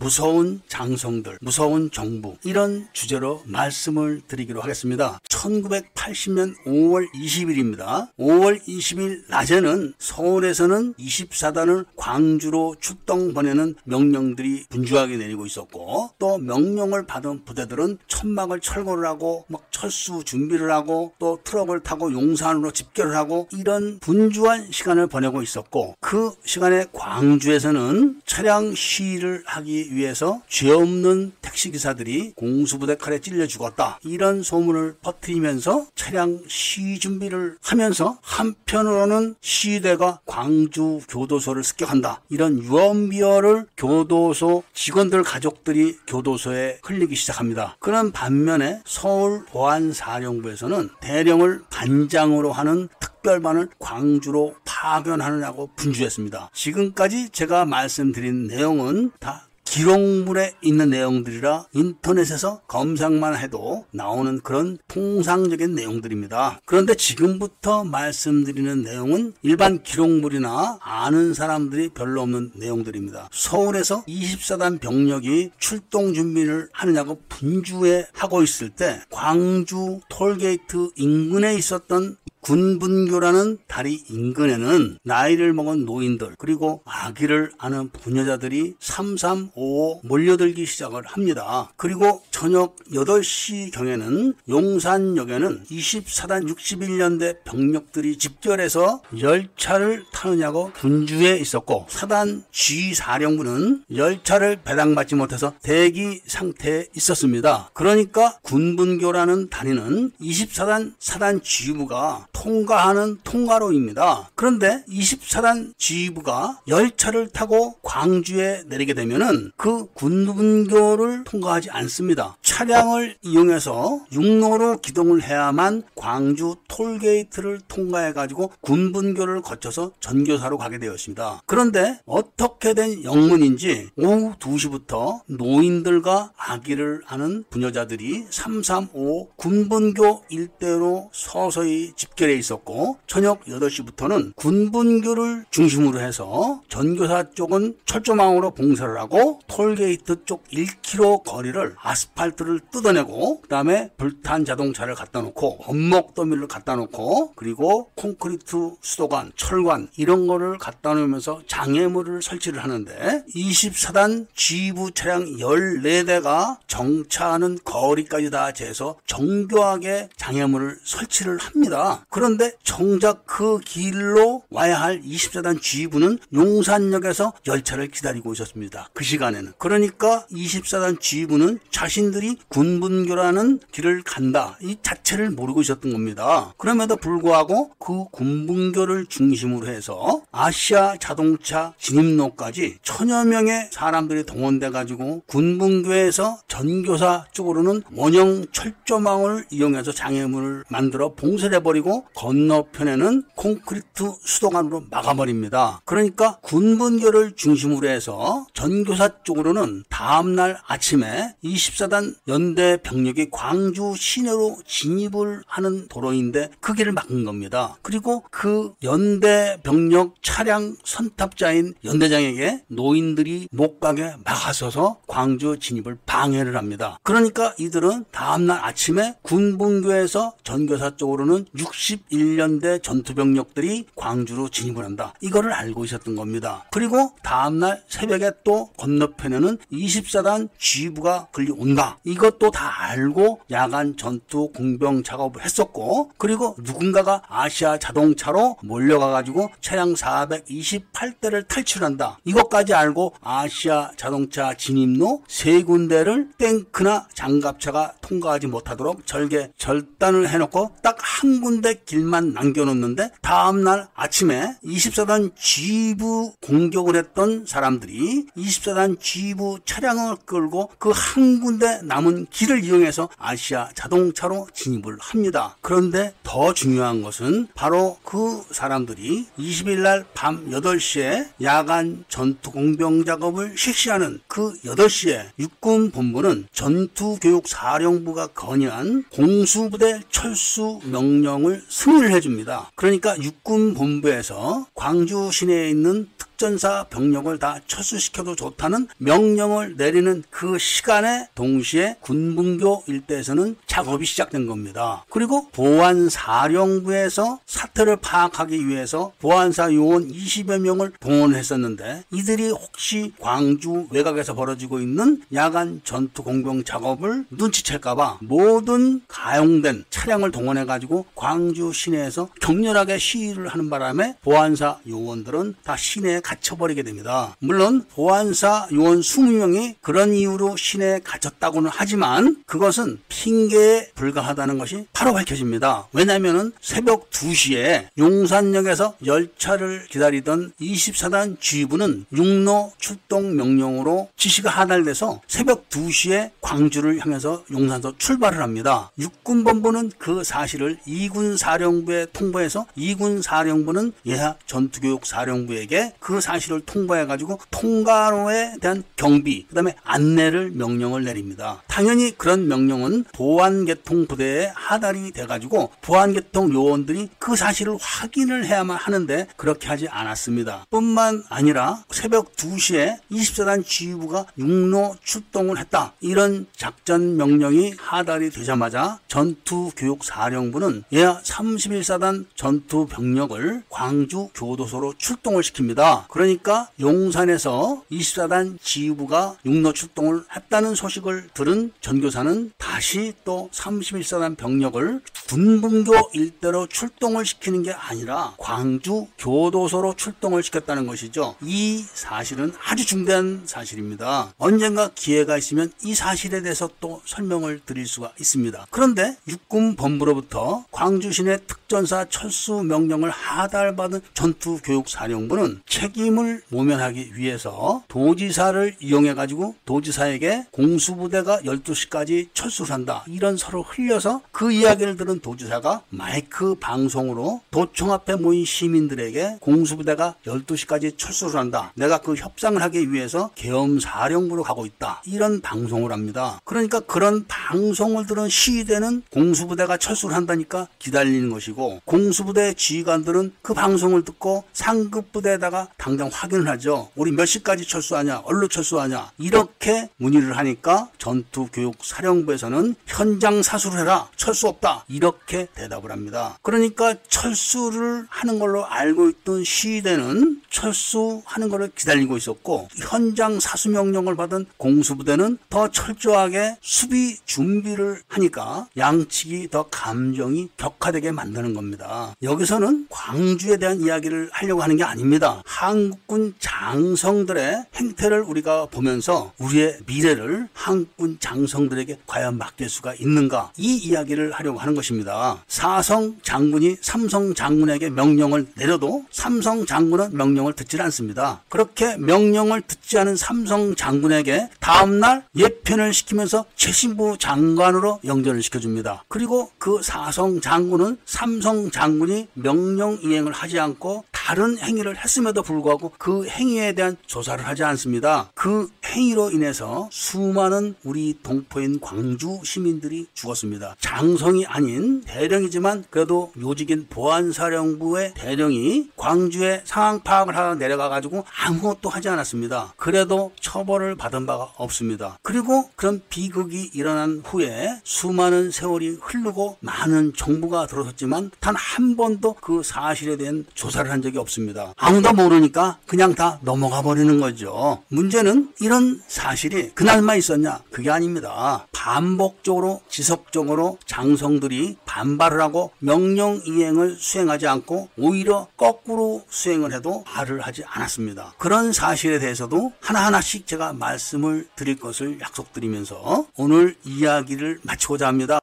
무서운 장성들, 무서운 정부 이런 주제로 말씀을 드리기로 하겠습니다. 1980년 5월 20일입니다. 5월 20일 낮에는 서울에서는 24단을 광주로 출동 보내는 명령들이 분주하게 내리고 있었고 또 명령을 받은 부대들은 천막을 철거를 하고 막 철수 준비를 하고 또 트럭을 타고 용산으로 집결을 하고 이런 분주한 시간을 보내고 있었고 그 시간에 광주에서는 차량 시위를 하기 위해서 죄 없는 택시기사들이 공수부대 칼에 찔려 죽었다. 이런 소문을 퍼뜨리면서 차량 시위 준비를 하면서 한편으로는 시위대가 광주 교도소를 습격한다. 이런 유언비어를 교도소 직원들 가족들이 교도소에 흘리기 시작합니다. 그런 반면에 서울 보안 사령부에서는 대령을 반장으로 하는 특별반을 광주로 파견하느냐고 분주했습니다. 지금까지 제가 말씀드린 내용은 다 기록물에 있는 내용들이라 인터넷에서 검색만 해도 나오는 그런 통상적인 내용들입니다. 그런데 지금부터 말씀드리는 내용은 일반 기록물이나 아는 사람들이 별로 없는 내용들입니다. 서울에서 24단 병력이 출동 준비를 하느냐고 분주해 하고 있을 때 광주 톨게이트 인근에 있었던 군분교라는 다리 인근에는 나이를 먹은 노인들 그리고 아기를 아는 부녀자들이 3355 몰려들기 시작을 합니다. 그리고 저녁 8시 경에는 용산역에는 24단 61년대 병력들이 집결해서 열차를 타느냐고 분주해 있었고 사단 G사령부는 열차를 배당받지 못해서 대기 상태에 있었습니다. 그러니까 군분교라는 단위는 24단 사단 G부가 통과하는 통과로입니다. 그런데 24단 지휘부가 열차를 타고 광주에 내리게 되면은 그 군분교를 통과하지 않습니다. 차량을 이용해서 육로로 기동을 해야만 광주 톨게이트를 통과해 가지고 군 문교를 거쳐서 전교사로 가게 되었습니다. 그런데 어떻게 된 영문인지 오후 2시부터 노인들과 아기를 안은 부녀자들이 335 군분교 일대로 서서히 집결해 있었고 저녁 8시부터는 군 문교를 중심으로 해서 전교사 쪽은 철조망으로 봉쇄를 하고 톨게이트 쪽 1km 거리를 아스팔트 를 뜯어내고 그다음에 불탄 자동차를 갖다 놓고 원목 더미를 갖다 놓고 그리고 콘크리트 수도관, 철관 이런 거를 갖다 놓으면서 장애물을 설치를 하는데 24단 지부 차량 14대가 정차하는 거리까지 다 재서 정교하게 장애물을 설치를 합니다. 그런데 정작 그 길로 와야 할 24단 지부는 용산역에서 열차를 기다리고 있었습니다. 그 시간에는. 그러니까 24단 지부는 자신들이 군분교라는 길을 간다. 이 자체를 모르고 있었던 겁니다. 그럼에도 불구하고 그 군분교를 중심으로 해서 아시아 자동차 진입로까지 천여 명의 사람들이 동원돼 가지고 군분교에서 전교사 쪽으로는 원형 철조망을 이용해서 장애물을 만들어 봉쇄해 버리고 건너편에는 콘크리트 수도관으로 막아버립니다. 그러니까 군분교를 중심으로 해서 전교사 쪽으로는 다음날 아침에 24단 연대 병력이 광주 시내로 진입을 하는 도로인데 그 길을 막은 겁니다. 그리고 그 연대 병력 차량 선탑자인 연대장에게 노인들이 못 가게 막아서서 광주 진입을 방해를 합니다. 그러니까 이들은 다음날 아침에 군분교에서 전교사 쪽으로는 61년대 전투병력들이 광주로 진입을 한다. 이거를 알고 있었던 겁니다. 그리고 다음날 새벽에 또 건너편에는 24단 G부가 끌려온다. 이 것도 다 알고 야간 전투 공병 작업을 했었고 그리고 누군가가 아시아 자동차로 몰려가가지고 차량 428대를 탈출한다. 이것까지 알고 아시아 자동차 진입로 세 군데를 탱크나 장갑차가 통과하지 못하도록 절개 절단을 해놓고 딱 한 군데 길만 남겨놓는데 다음날 아침에 24단 G부 공격을 했던 사람들이 24단 G부 차량을 끌고 그 한 군데 남은 길을 이용해서 아시아 자동차로 진입을 합니다. 그런데 더 중요한 것은 바로 그 사람들이 20일 날 밤 8시에 야간 전투 공병 작업을 실시하는 그 8시에 육군 본부는 전투교육 사령부가 건의한 공수부대 철수 명령을 승인을 해줍니다. 그러니까 육군 본부에서 광주 시내에 있는 특전사 병력을 다 철수시켜도 좋다는 명령을 내리는 그 시간에 동시에 군분교 일대에서는 작업이 시작된 겁니다. 그리고 보안사령부에서 사태를 파악하기 위해서 보안사 요원 20여 명을 동원했었는데 이들이 혹시 광주 외곽에서 벌어지고 있는 야간 전투 공병 작업을 눈치챌까봐 모든 가용된 차량을 동원해가지고 광주 시내에서 격렬하게 시위를 하는 바람에 보안사 요원들은 다 시내에 갇혀버리게 됩니다. 물론 보안사 요원 20명이 그런 이유로 시내에 갇혔다고는 하지만 그것은 핑계에 불과하다는 것이 바로 밝혀집니다. 왜냐하면 새벽 2시에 용산역에서 열차를 기다리던 24단 G부는 육로 출동 명령으로 지시가 하달돼서 새벽 2시에 광주를 향해서 용산서 출발을 합니다. 육군본부는 그 사실을 2군 사령부에 통보해서 2군 사령부는 예하 전투교육 사령부에게 그 사실을 통보해가지고 통과로에 대한 경비, 그 다음에 안내를 명령을 내립니다. 당연히 그런 명령은 보안계통 부대에 하달이 돼가지고 보안계통 요원들이 그 사실을 확인을 해야만 하는데 그렇게 하지 않았습니다. 뿐만 아니라 새벽 2시에 24단 지휘부가 육로 출동을 했다. 이런 작전 명령이 하달이 되자마자 전투교육사령부는 예하 31사단 전투병력을 광주 교도소로 출동을 시킵니다. 그러니까 용산에서 24단 지휘부가 육로 출동을 했다는 소식을 들은 전교사는 다시 또 31사단 병력을 군분교 일대로 출동을 시키는 게 아니라 광주 교도소로 출동을 시켰다는 것이죠. 이 사실은 아주 중대한 사실입니다. 언젠가 기회가 있으면 이 사실에 대해서 또 설명을 드릴 수가 있습니다. 그런데 육군 본부로부터 광주 시내 특전사 철수 명령을 하달받은 전투교육사령부는 책임 을 모면하기 위해서 도지사를 이용해 가지고 도지사에게 공수부대가 12시까지 철수를 한다. 이런 서로 흘려서 그 이야기를 들은 도지사가 마이크 방송으로 도청 앞에 모인 시민들에게 공수부대가 12시까지 철수를 한다. 내가 그 협상을 하기 위해서 계엄사령부로 가고 있다. 이런 방송을 합니다. 그러니까 그런 방송을 들은 시위대는 공수부대가 철수를 한다니까 기다리는 것이고 공수부대 지휘관들은 그 방송을 듣고 상급부대에다가 당장 확인을 하죠. 우리 몇 시까지 철수하냐? 얼로 철수하냐? 이렇게 문의를 하니까 전투교육사령부에서는 현장 사수를 해라. 철수 없다. 이렇게 대답을 합니다. 그러니까 철수를 하는 걸로 알고 있던 시위대는 철수하는 것을 기다리고 있었고 현장 사수 명령을 받은 공수부대는 더 철저하게 수비 준비를 하니까 양측이 더 감정이 격화되게 만드는 겁니다. 여기서는 광주에 대한 이야기를 하려고 하는 게 아닙니다. 한국군 장성들의 행태를 우리가 보면서 우리의 미래를 한국군 장성들에게 과연 맡길 수가 있는가 이 이야기를 하려고 하는 것입니다. 사성 장군이 삼성 장군에게 명령을 내려도 삼성 장군은 명령을 듣지 않습니다. 그렇게 명령을 듣지 않은 삼성 장군에게 다음날 예편을 시키면서 최신부 장관으로 영전을 시켜줍니다. 그리고 그 사성 장군은 삼성 장군이 명령 이행을 하지 않고 다른 행위를 했음에도 불구하고 그 행위에 대한 조사를 하지 않습니다. 그 행위로 인해서 수많은 우리 동포인 광주 시민들이 죽었습니다. 장성이 아닌 대령이지만 그래도 요직인 보안사령부의 대령이 광주에 상황 파악을 하러 내려가 가지고 아무것도 하지 않았습니다. 그래도 처벌을 받은 바가 없습니다. 그리고 그런 비극이 일어난 후에 수많은 세월이 흐르고 많은 정부가 들어섰지만 단 한 번도 그 사실에 대한 조사를 한 적이 없습니다. 아무도 모르니까 그냥 다 넘어가 버리는 거죠. 문제는 이런 사실이 그날만 있었냐? 그게 아닙니다. 반복적으로 지속적으로 장성들이 반발을 하고 명령 이행을 수행하지 않고 오히려 거꾸로 수행을 해도 말을 하지 않았습니다. 그런 사실에 대해서도 하나하나씩 제가 말씀을 드릴 것을 약속드리면서 오늘 이야기를 마치고자 합니다.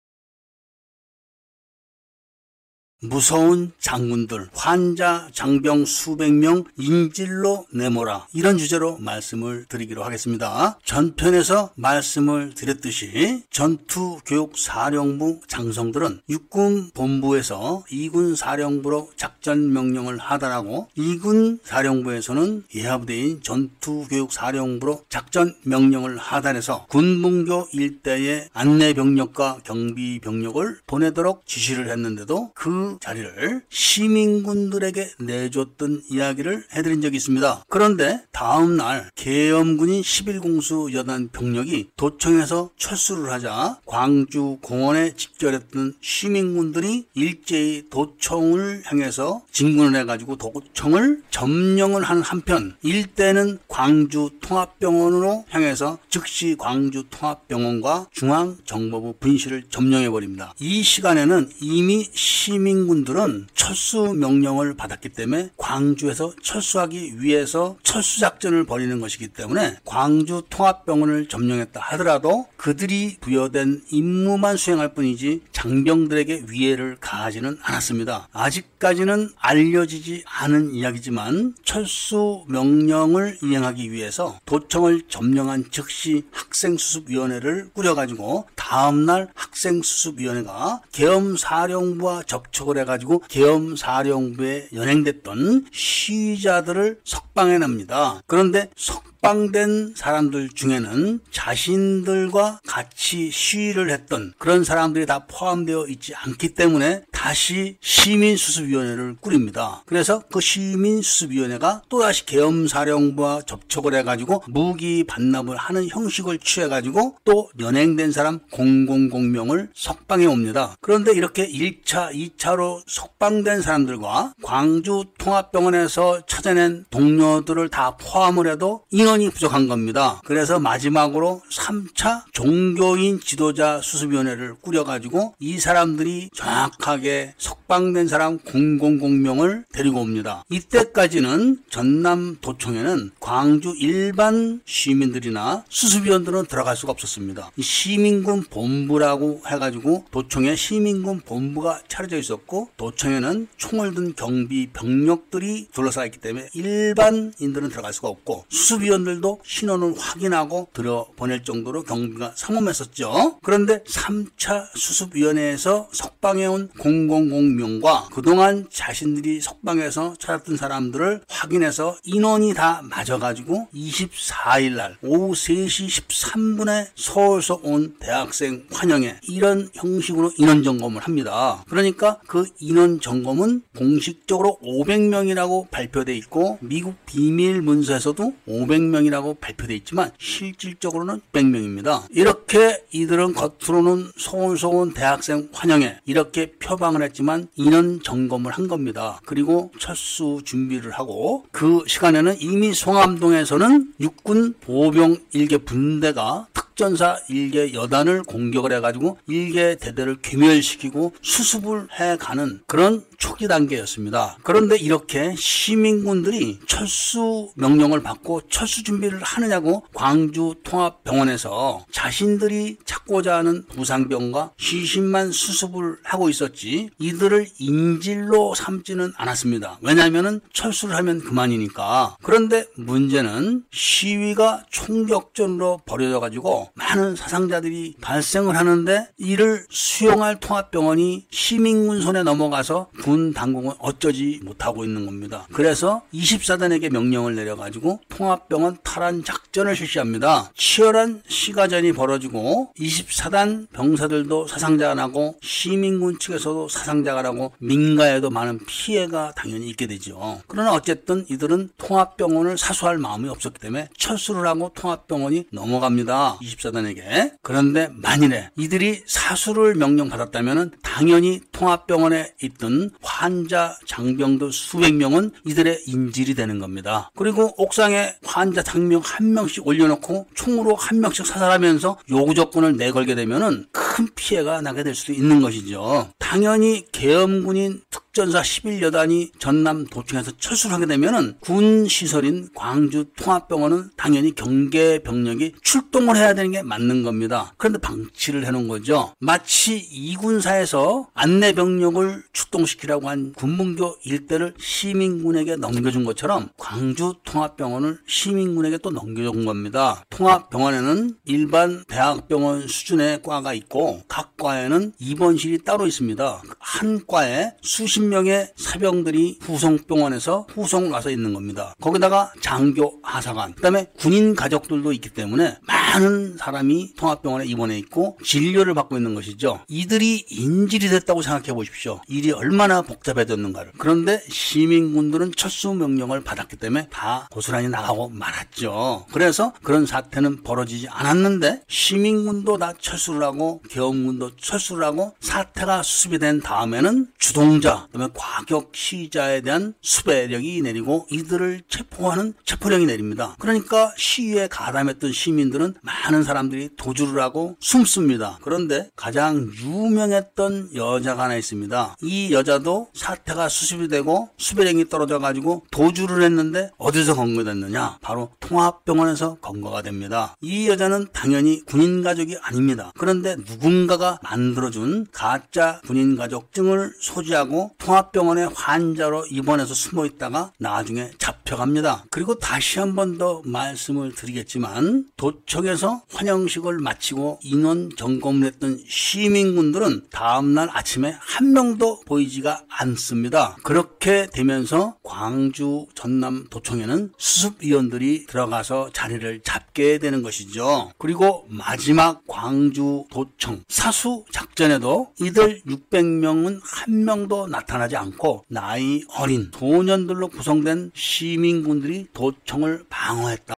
무서운 장군들, 환자, 장병 수백 명 인질로 내모라. 이런 주제로 말씀을 드리기로 하겠습니다. 전편에서 말씀을 드렸듯이 전투교육사령부 장성들은 육군 본부에서 이군 사령부로 작전 명령을 하달하고 이군 사령부에서는 예하부대인 전투교육사령부로 작전 명령을 하달해서 군문교 일대의 안내병력과 경비병력을 보내도록 지시를 했는데도 그 자리를 시민군들에게 내줬던 이야기를 해드린 적이 있습니다. 그런데 다음 날 계엄군인 11공수 여단 병력이 도청에서 철수를 하자 광주 공원에 집결했던 시민군들이 일제히 도청을 향해서 진군을 해가지고 도청을 점령을 한 한편 일대는 광주 통합병원으로 향해서 즉시 광주 통합병원과 중앙정보부 분실을 점령해버립니다. 이 시간에는 이미 시민 시민군들은 철수 명령을 받았기 때문에 광주에서 철수하기 위해서 철수 작전을 벌이는 것이기 때문에 광주 통합병원을 점령했다 하더라도 그들이 부여된 임무만 수행할 뿐이지 장병들에게 위해를 가하지는 않았습니다. 아직까지는 알려지지 않은 이야기지만 철수 명령을 이행하기 위해서 도청을 점령한 즉시 학생수습위원회를 꾸려가지고 다음날 학생수습위원회가 계엄사령부와 접촉 을 해가지고 계엄사령부에 연행됐던 시위자들을 석방해 납니다. 그런데 석 석방된 사람들 중에는 자신들과 같이 시위를 했던 그런 사람들이 다 포함되어 있지 않기 때문에 다시 시민수습위원회를 꾸립니다. 그래서 그 시민수습위원회가 또다시 계엄사령부와 접촉을 해가지고 무기 반납을 하는 형식을 취해가지고 또 연행된 사람 000명을 석방해 옵니다. 그런데 이렇게 1차, 2차로 석방된 사람들과 광주 통합병원에서 찾아낸 동료들을 다 포함을 해도 인원 인원이 부족한 겁니다. 그래서 마지막으로 3차 종교인 지도자 수습위원회를 꾸려가지고 이 사람들이 정확하게 석방된 사람 000명을 데리고 옵니다. 이때까지는 전남 도청에는 광주 일반 시민들이나 수습위원들은 들어갈 수가 없었습니다. 시민군 본부라고 해가지고 도청에 시민군 본부가 차려져 있었고 도청에는 총을 든 경비 병력들이 둘러싸여 있기 때문에 일반인들은 들어갈 수가 없고 수습위원 사람들도 신원을 확인하고 들여보낼 정도로 경비가 삼엄했었죠. 그런데 3차 수습위원회에서 석방해 온 000명과 그동안 자신들이 석방해서 찾았던 사람들을 확인해서 인원이 다 맞아가지고 24일 날 오후 3시 13분에 서울서 온 대학생 환영회 이런 형식으로 인원 점검을 합니다. 그러니까 그 인원 점검은 공식적으로 500명이라고 발표돼 있고 미국 비밀 문서에서도 500명 100명이라고 발표되어 있지만 실질적으로는 100명입니다. 이렇게 이들은 겉으로는 서울서 온 대학생 환영회 이렇게 표방을 했지만 인원 점검을 한 겁니다. 그리고 철수 준비를 하고 그 시간에는 이미 송암동에서는 육군 보병 일개 분대가 특 전사 일개 여단을 공격을 해가지고 일개 대대를 괴멸시키고 수습을 해가는 그런 초기 단계였습니다. 그런데 이렇게 시민군들이 철수 명령을 받고 철수 준비를 하느냐고 광주 통합병원에서 자신들이 찾고자 하는 부상병과 시신만 수습을 하고 있었지 이들을 인질로 삼지는 않았습니다. 왜냐하면 철수를 하면 그만이니까. 그런데 문제는 시위가 총격전으로 벌어져 가지고 많은 사상자들이 발생을 하는데 이를 수용할 통합병원이 시민군 손에 넘어가서 군 당국은 어쩌지 못하고 있는 겁니다. 그래서 24단에게 명령을 내려가지고 통합병원 탈환 작전을 실시합니다. 치열한 시가전이 벌어지고 24단 병사들도 사상자가 나고 시민군 측에서도 사상자가 나고 민가에도 많은 피해가 당연히 있게 되죠. 그러나 어쨌든 이들은 통합병원을 사수할 마음이 없었기 때문에 철수를 하고 통합병원이 넘어갑니다. 24단에게. 그런데 만일에 이들이 사수를 명령받았다면 당연히 통합병원에 있던 환자, 장병들 수백 명은 이들의 인질이 되는 겁니다. 그리고 옥상에 환자 장병 한 명씩 올려놓고 총으로 한 명씩 사살하면서 요구 조건을 내걸게 되면은 큰 피해가 나게 될 수도 있는 것이죠. 당연히 계엄군인 특 전사 11여단이 전남 도청에서 철수를 하게 되면은 군 시설인 광주 통합병원은 당연히 경계 병력이 출동을 해야 되는 게 맞는 겁니다. 그런데 방치를 해놓은 거죠. 마치 이군사에서 안내 병력을 출동시키라고 한 군문교 일대를 시민군에게 넘겨준 것처럼 광주 통합병원을 시민군에게 또 넘겨준 겁니다. 통합병원에는 일반 대학병원 수준의 과가 있고 각 과에는 입원실이 따로 있습니다. 한 과에 수십 명의 사병들이 후송병원에서 후송을 와서 있는 겁니다. 거기다가 장교 하사관, 그다음에 군인 가족들도 있기 때문에 많은 사람이 통합병원에 입원해 있고 진료를 받고 있는 것이죠. 이들이 인질이 됐다고 생각해 보십시오. 일이 얼마나 복잡해졌는가를. 그런데 시민군들은 철수 명령을 받았기 때문에 다 고스란히 나가고 말았죠. 그래서 그런 사태는 벌어지지 않았는데 시민군도 다 철수를 하고 계엄군도 철수를 하고 사태가 수습이 된 다음에는 주동자, 그다음에 과격 시위자에 대한 수배력이 내리고 이들을 체포하는 체포령이 내립니다. 그러니까 시위에 가담했던 시민들은 많은 사람들이 도주를 하고 숨습니다. 그런데 가장 유명했던 여자가 하나 있습니다. 이 여자도 사태가 수습이 되고 수배령이 떨어져 가지고 도주를 했는데 어디서 검거됐느냐? 바로 통합병원에서 검거가 됩니다. 이 여자는 당연히 군인 가족이 아닙니다. 그런데 누군가가 만들어준 가짜 군인 가족증을 소지하고 통합병원에 환자로 입원해서 숨어 있다가 나중에 잡혀갑니다. 그리고 다시 한 번 더 말씀을 드리겠지만 도청에서 환영식을 마치고 인원 점검을 했던 시민군들은 다음날 아침에 한 명도 보이지가 않습니다. 그렇게 되면서 광주 전남 도청에는 수습위원들이 들어가서 자리를 잡게 되는 것이죠. 그리고 마지막 광주 도청 사수 작전에도 이들 600명은 한 명도 나타 나지 않고 나이 어린 소년들로 구성된 시민군들이 도청을 방어했다.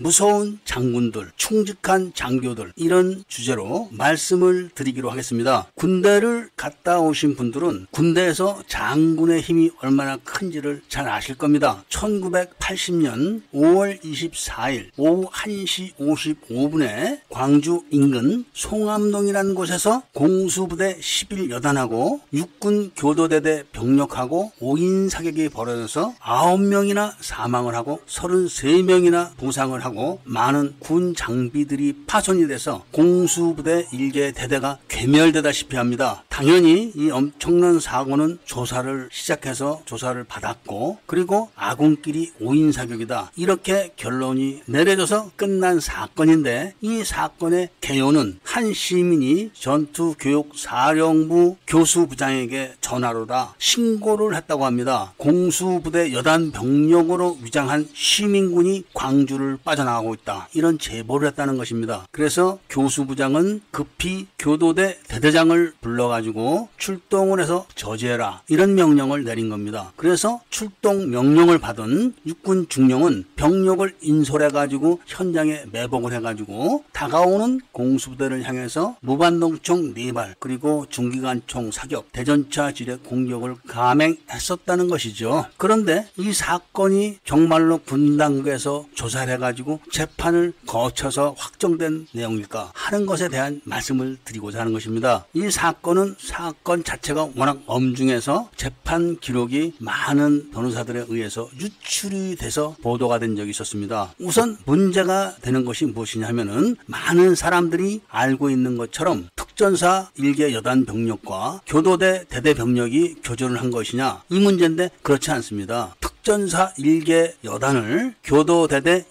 무서운 장군들, 충직한 장교들 이런 주제로 말씀을 드리기로 하겠습니다. 군대를 갔다 오신 분들은 군대에서 장군의 힘이 얼마나 큰지를 잘 아실 겁니다. 1980년 5월 24일 오후 1시 55분에 광주 인근 송암동이라는 곳에서 공수부대 11여단하고 육군 교도대대 병력하고 5인 사격이 벌어져서 9명이나 사망을 하고 33명이나 부상을 하고 하고 많은 군 장비들이 파손이 돼서 공수부대 일개 대대가 괴멸되다시피 합니다. 당연히 이 엄청난 사고는 조사를 시작해서 조사를 받았고 그리고 아군끼리 오인 사격이다. 이렇게 결론이 내려져서 끝난 사건인데 이 사건의 개요는 한 시민이 전투교육사령부 교수부장에게 전화로다 신고를 했다고 합니다. 공수부대 여단 병력으로 위장한 시민군이 광주를 빠 져나가고 있다. 이런 제보를 했다는 것입니다. 그래서 교수부장은 급히 교도대 대대장을 불러가지고 출동을 해서 저지해라. 이런 명령을 내린 겁니다. 그래서 출동 명령을 받은 육군 중령은 병력을 인솔해가지고 현장에 매복을 해가지고 다가오는 공수부대를 향해서 무반동총 4발 그리고 중기관총 사격 대전차 지뢰 공격을 감행했었다는 것이죠. 그런데 이 사건이 정말로 군당국에서 조사를 해가지고 재판을 거쳐서 확정된 내용일까 하는 것에 대한 말씀을 드리고자 하는 것입니다. 이 사건은 사건 자체가 워낙 엄중해서 재판 기록이 많은 변호사들에 의해서 유출이 돼서 보도가 된 적이 있었습니다. 우선 문제가 되는 것이 무엇이냐 하면은 많은 사람들이 알고 있는 것처럼 특전사 일개 여단 병력과 교도대 대대 병력이 교전을 한 것이냐 이 문제인데 그렇지 않습니다. 특전사 일개 여단을 교도대대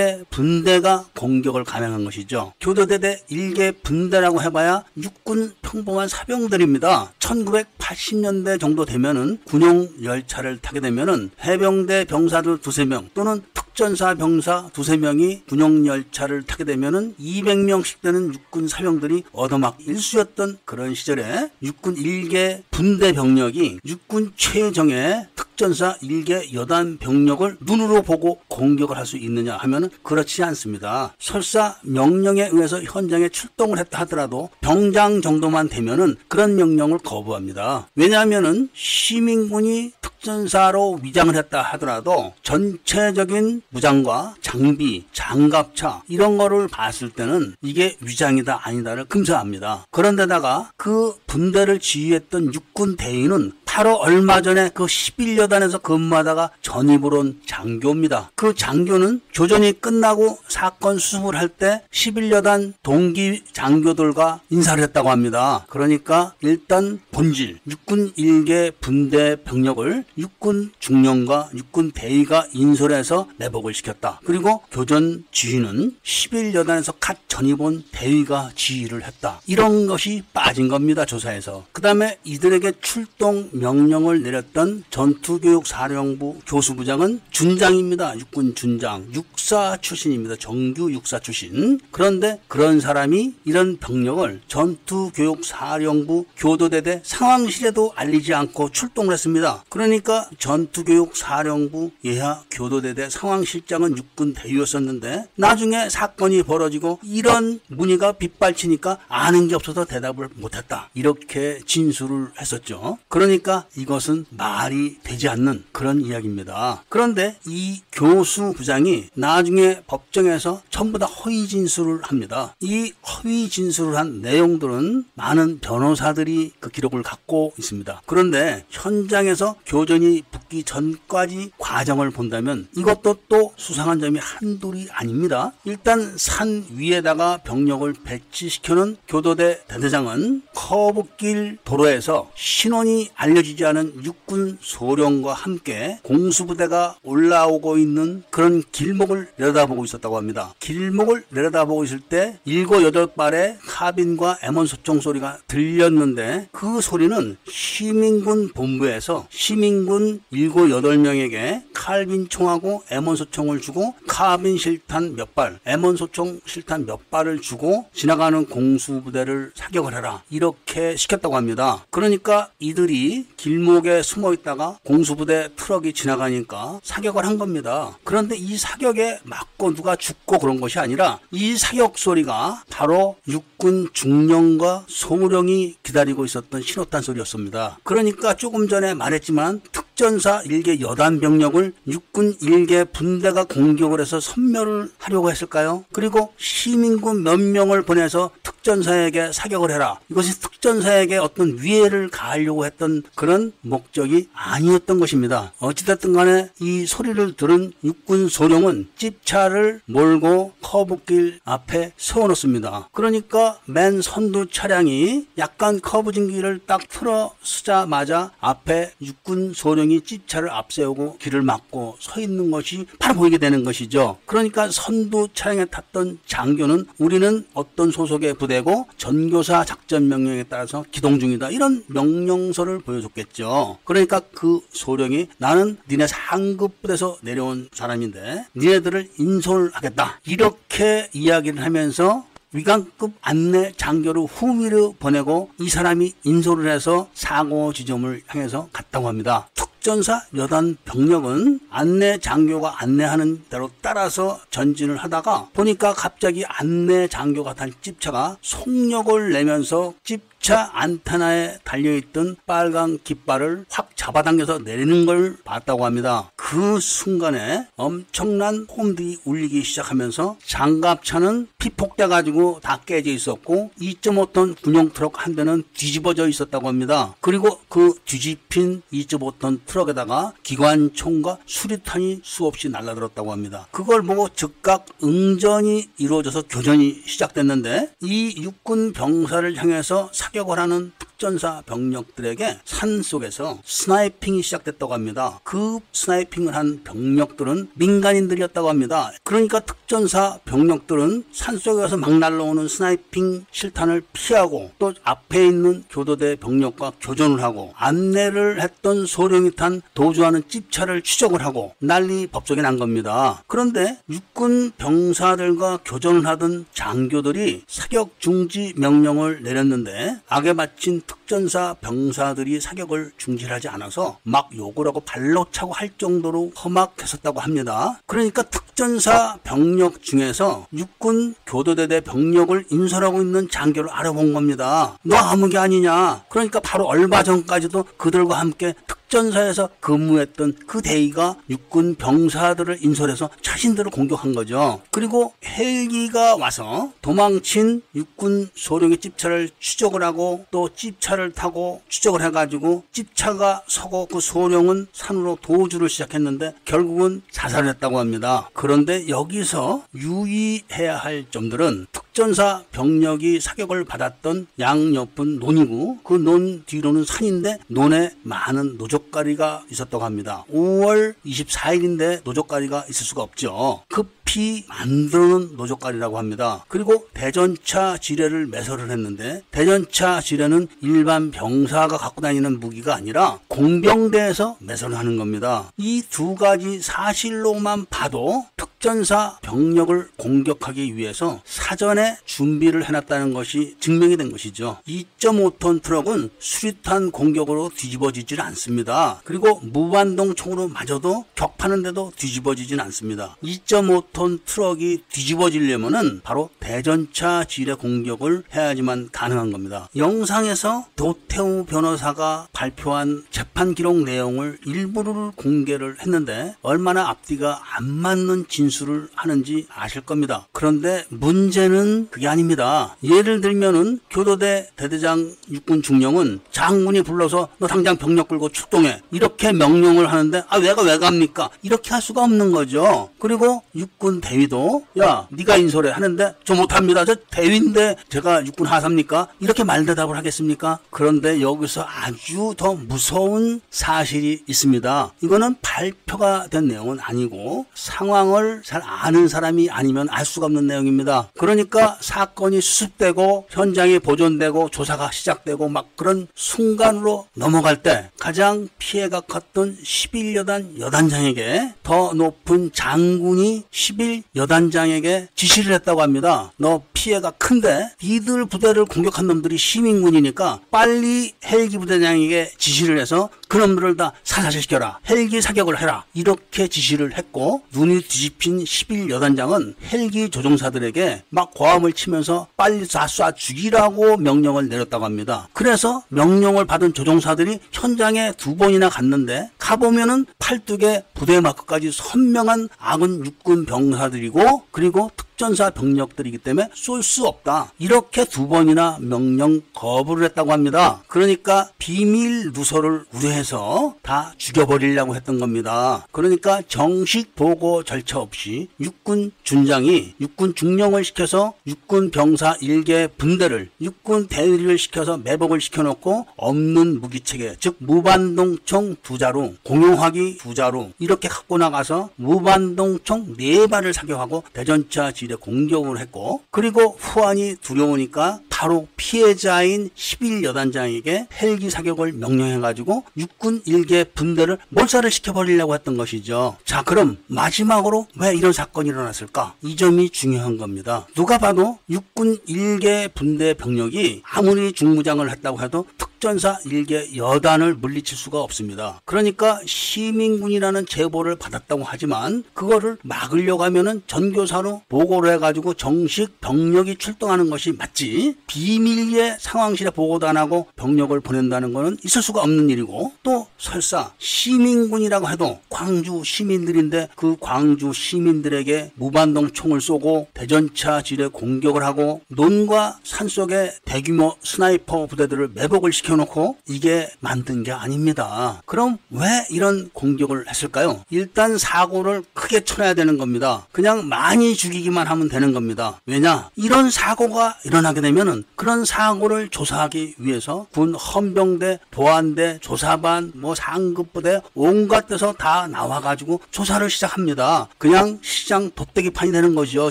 일개 분대가 공격을 감행한 것이죠. 교도대대 일개 분대라고 해봐야 육군 평범한 사병들입니다. 1980년대 정도 되면은 군용 열차를 타게 되면은 해병대 병사들 두세 명 또는 특 전사 병사 두세 명이 군용 열차를 타게 되면은 200명씩 되는 육군 사병들이 얻어막 일수였던 그런 시절에 육군 일개 분대 병력이 육군 최정의 특전사 일개 여단 병력을 눈으로 보고 공격을 할 수 있느냐 하면은 그렇지 않습니다. 설사 명령에 의해서 현장에 출동을 했다 하더라도 병장 정도만 되면은 그런 명령을 거부합니다. 왜냐하면은 시민군이 특전사로 위장을 했다 하더라도 전체적인 무장과 장비, 장갑차 이런 거를 봤을 때는 이게 위장이다 아니다를 금사합니다. 그런데다가 그 분대를 지휘했던 육군 대위는 바로 얼마 전에 그 11여단에서 근무하다가 전입을 온 장교입니다. 그 장교는 교전이 끝나고 사건 수습을 할 때 11여단 동기 장교들과 인사를 했다고 합니다. 그러니까 일단 본질, 육군 일개 분대 병력을 육군 중령과 육군 대위가 인솔해서 내 복을 시켰다. 그리고 교전 지휘는 11여단에서 갓 전입 온 대위가 지휘를 했다. 이런 것이 빠진 겁니다. 조사에서. 그 다음에 이들에게 출동 명령을 내렸던 전투교육사령부 교수부장은 준장입니다. 육군 준장. 육사 출신입니다. 정규 육사 출신. 그런데 그런 사람이 이런 병력을 전투교육사령부 교도대대 상황실에도 알리지 않고 출동을 했습니다. 그러니까 전투교육사령부 예하 교도대대 상황실 장은 육군 대위였었는데 나중에 사건이 벌어지고 이런 문의가 빗발치니까 아는 게 없어서 대답을 못했다. 이렇게 진술을 했었죠. 그러니까 이것은 말이 되지 않는 그런 이야기입니다. 그런데 이 교수 부장이 나중에 법정에서 전부 다 허위 진술을 합니다. 이 허위 진술을 한 내용들은 많은 변호사들이 그 기록을 갖고 있습니다. 그런데 현장에서 교전이 붙기 전까지 과정을 본다면 이것도 또 수상한 점이 한둘이 아닙니다. 일단 산 위에다가 병력을 배치시켜놓은 교도대 대대장은 커브길 도로에서 신원이 알려지지 않은 육군 소령과 함께 공수부대가 올라오고 있는 그런 길목을 내려다보고 있었다고 합니다. 길목을 내려다보고 있을 때 일곱 여덟 발의 카빈과 M1 소총 소리가 들렸는데 그 소리는 시민군 본부에서 시민군 일곱 여덟 명에게 칼빈 총하고 M1 소총 을 주고 카빈 실탄 몇 발, M1 소총 실탄 몇 발을 주고 지나가는 공수부대를 사격을 해라 이렇게 시켰다고 합니다. 그러니까 이들이 길목에 숨어 있다가 공수부대 트럭이 지나가니까 사격을 한 겁니다. 그런데 이 사격에 맞고 누가 죽고 그런 것이 아니라 이 사격 소리가 바로 육군 중령과 소령이 기다리고 있었던 신호탄 소리였습니다. 그러니까 조금 전에 말했지만 특 전사 일개 여단 병력을 육군 일개 분대가 공격을 해서 섬멸을 하려고 했을까요? 그리고 시민군 몇 명을 보내서 특전사에게 사격을 해라. 이것이 특전사에게 어떤 위해를 가하려고 했던 그런 목적이 아니었던 것입니다. 어찌됐든 간에 이 소리를 들은 육군 소령은 집차를 몰고 커브길 앞에 세워놓습니다. 그러니까 맨 선두 차량이 약간 커브진 길을 딱 틀어 쓰자마자 앞에 육군 소령이 집차를 앞세우고 길을 막고 서 있는 것이 바로 보이게 되는 것이죠. 그러니까 선두 차량에 탔던 장교는 우리는 어떤 소속의 부대고 전교사 작전 명령에 따라서 기동 중이다. 이런 명령서를 보여줬겠죠. 그러니까 그 소령이 나는 니네 상급 부대에서 내려온 사람인데 니네들을 인솔하겠다. 이렇게 이야기를 하면서 위관급 안내 장교를 후미를 보내고 이 사람이 인솔을 해서 사고 지점을 향해서 갔다고 합니다. 특전사 여단 병력은 안내 장교가 안내하는 대로 따라서 전진을 하다가 보니까 갑자기 안내 장교가 탄 집차가 속력을 내면서 집 대전차 안테나에 달려있던 빨간 깃발을 확 잡아당겨서 내리는 걸 봤다고 합니다. 그 순간에 엄청난 홈들이 울리기 시작하면서 장갑차는 피폭돼 가지고 다 깨져 있었고 2.5톤 군용 트럭 한 대는 뒤집어져 있었다고 합니다. 그리고 그 뒤집힌 2.5톤 트럭에다가 기관총과 수리탄이 수없이 날라들었다고 합니다. 그걸 보고 즉각 응전이 이루어져서 교전이 시작됐는데 이 육군 병사를 향해서 사격을 하는 특전사 병력들에게 산 속에서 sniping이 시작됐다고 합니다. 그 sniping을 한 병력들은 민간인들이었다고 합니다. 그러니까 특전사 병력들은 산 속에서 막 날라오는 sniping 실탄을 피하고 또 앞에 있는 교도대 병력과 교전을 하고 안내를 했던 소령이 탄 도주하는 찝차를 추적을 하고 난리 법석이 난 겁니다. 그런데 육군 병사들과 교전을 하던 장교들이 사격 중지 명령을 내렸는데 악에 맞힌 특전사 병사들이 사격을 중지하지 않아서 막 하고 발로 차고 할 정도로 험악했었다고 합니다. 그러니까 특전사 병력 중에서 육군 교도대대 병력을 인솔하고 있는 장교를 알아본 겁니다. 너 아무개 아니냐? 그러니까 바로 얼마 전까지도 그들과 함께 특 전사에서 근무했던 그 대위가 육군 병사들을 인솔해서 자신들을 공격한 거죠. 그리고 헬기가 와서 도망친 육군 소령의 찝차를 추적을 하고 또 찝차를 타고 추적을 해가지고 찝차가 서고 그 소령은 산으로 도주를 시작했는데 결국은 자살을 했다고 합니다. 그런데 여기서 유의해야 할 점들은 특 전사 병력이 사격을 받았던 양옆은 논이고 그 논 뒤로는 산인데 논에 많은 노적가리가 있었다고 합니다. 5월 24일인데 노적가리가 있을 수가 없죠. 급히 만드는 노적가리라고 합니다. 그리고 대전차 지뢰를 매설을 했는데 대전차 지뢰는 일반 병사가 갖고 다니는 무기가 아니라 공병대에서 매설을 하는 겁니다. 이 두 가지 사실로만 봐도 특전사 병력을 공격하기 위해서 사전에 준비를 해놨다는 것이 증명이 된 것이죠. 2.5톤 트럭은 수리탄 공격으로 뒤집어지질 않습니다. 그리고 무반동 총으로 맞아도 격파는데도 뒤집어지진 않습니다. 2.5톤 트럭이 뒤집어지려면은 바로 대전차 지뢰 공격을 해야지만 가능한 겁니다. 영상에서 도태우 변호사가 발표한 재판 기록 내용을 일부를 공개를 했는데 얼마나 앞뒤가 안 맞는 진술을 하는지 아실 겁니다. 그런데 문제는 그게 아닙니다. 예를 들면은 교도대 대대장 육군 중령은 장군이 불러서 너 당장 병력 끌고 출동해 이렇게 명령을 하는데 아 왜가 왜 갑니까? 이렇게 할 수가 없는 거죠. 그리고 육군 대위도 야 네가 인솔해 하는데 저 못합니다. 저 대위인데 제가 육군 하사입니까? 이렇게 말대답을 하겠습니까? 그런데 여기서 아주 더 무서운 사실이 있습니다. 이거는 발표가 된 내용은 아니고 상황을 잘 아는 사람이 아니면 알 수가 없는 내용입니다. 그러니까 사건이 수습되고 현장이 보존되고 조사가 시작되고 막 그런 순간으로 넘어갈 때 가장 피해가 컸던 11여단 여단장에게 더 높은 장군이 11여단장에게 지시를 했다고 합니다. 너 피해가 큰데 니들 부대를 공격한 놈들이 시민군이니까 빨리 헬기 부대장에게 지시를 해서 그놈들을 다 사살시켜라. 헬기 사격을 해라. 이렇게 지시를 했고 눈이 뒤집힌 11 여단장은 헬기 조종사들에게 막 고함을 치면서 빨리 다쏴 죽이라고 명령을 내렸다고 합니다. 그래서 명령을 받은 조종사들이 현장에 두 번이나 갔는데 가보면은 팔뚝에 부대 마크까지 선명한 아군 육군 병사들이고 그리고 특전사 병력들이기 때문에 쏠 수 없다. 이렇게 두 번이나 명령 거부를 했다고 합니다. 그러니까 비밀 누설을 우려해서 다 죽여버리려고 했던 겁니다. 그러니까 정식 보고 절차 없이 육군 준장이 육군 중령을 시켜서 육군 병사 일개 분대를 육군 대위를 시켜서 매복을 시켜놓고 없는 무기체계 즉 무반동총 두 자루 공용화기 두 자루 이렇게 갖고 나가서 무반동총 네 발을 사격하고 대전차 지뢰 공격을 했고 그리고 후환이 두려우니까 바로 피해자인 11여단장에게 헬기 사격을 명령해가지고 육군 일개 분대를 몰살을 시켜버리려고 했던 것이죠. 자, 그럼 마지막으로 왜 이런 사건이 일어났을까? 이 점이 중요한 겁니다. 누가 봐도 육군 일개 분대 병력이 아무리 중무장을 했다고 해도 특 특전사 일개 여단을 물리칠 수가 없습니다. 그러니까 시민군이라는 제보를 받았다고 하지만 그거를 막으려고 하면은 전교사로 보고를 해가지고 정식 병력이 출동하는 것이 맞지 비밀리에 상황실에 보고도 안 하고 병력을 보낸다는 것은 있을 수가 없는 일이고 또 설사 시민군이라고 해도 광주 시민들인데 그 광주 시민들에게 무반동 총을 쏘고 대전차 지뢰 공격을 하고 논과 산속에 대규모 sniper 부대들을 매복을 시켜놓고 이게 맞는 게 아닙니다. 그럼 왜 이런 공격을 했을까요? 일단 사고를 크게 쳐야 되는 겁니다. 그냥 많이 죽이기만 하면 되는 겁니다. 왜냐? 이런 사고가 일어나게 되면은 그런 사고를 조사하기 위해서 군 헌병대, 보안대, 조사반, 뭐 상급부대 온갖 데서 다 나와가지고 조사를 시작합니다. 그냥 시장 돗대기 판이 되는 거죠,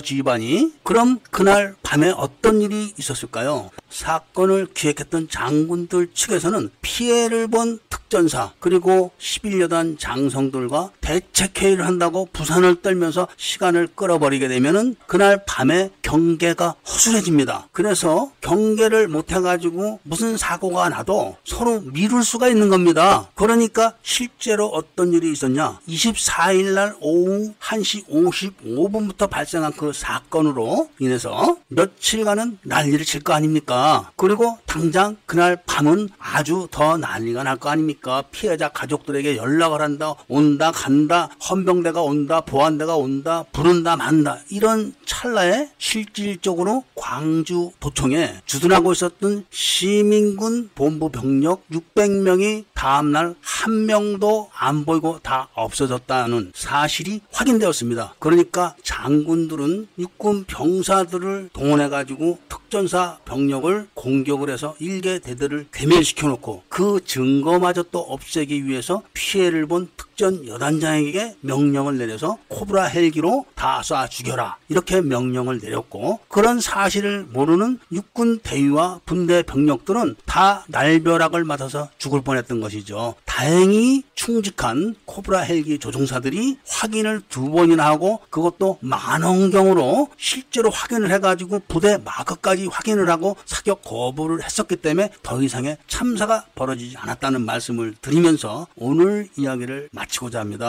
지휘반이. 그럼 그날 밤에 어떤 일이 있었을까요? 사건을 기획했던 장군들 측에서는 피해를 본 특 전사 그리고 11여단 장성들과 대책회의를 한다고 부산을 떨면서 시간을 끌어버리게 되면은 그날 밤에 경계가 허술해집니다. 그래서 경계를 못해가지고 무슨 사고가 나도 서로 미룰 수가 있는 겁니다. 그러니까 실제로 어떤 일이 있었냐? 24일 날 오후 1시 55분부터 발생한 그 사건으로 인해서 며칠간은 난리를 칠 거 아닙니까? 그리고 당장 그날 밤은 아주 더 난리가 날 거 아닙니까? 피해자 가족들에게 연락을 한다, 온다, 간다, 헌병대가 온다, 보안대가 온다, 부른다, 만다. 이런 찰나에 실질적으로 광주 도청에 주둔하고 있었던 시민군 본부 병력 600명이 다음날 한 명도 안 보이고 다 없어졌다는 사실이 확인되었습니다. 그러니까 장군들은 육군 병사들을 동원해가지고 특전사 병력을 공격을 해서 일개 대대를 괴멸시켜 놓고 그 증거마저 또 없애기 위해서 피해를 본 특 전 여단장에게 명령을 내려서 코브라 헬기로 다 쏴 죽여라 이렇게 명령을 내렸고 그런 사실을 모르는 육군 대위와 분대 병력들은 다 날벼락을 맞아서 죽을 뻔했던 것이죠. 다행히 충직한 코브라 헬기 조종사들이 확인을 두 번이나 하고 그것도 만원경으로 실제로 확인을 해가지고 부대 마크까지 확인을 하고 사격 거부를 했었기 때문에 더 이상의 참사가 벌어지지 않았다는 말씀을 드리면서 오늘 이야기를 마치고자 합니다.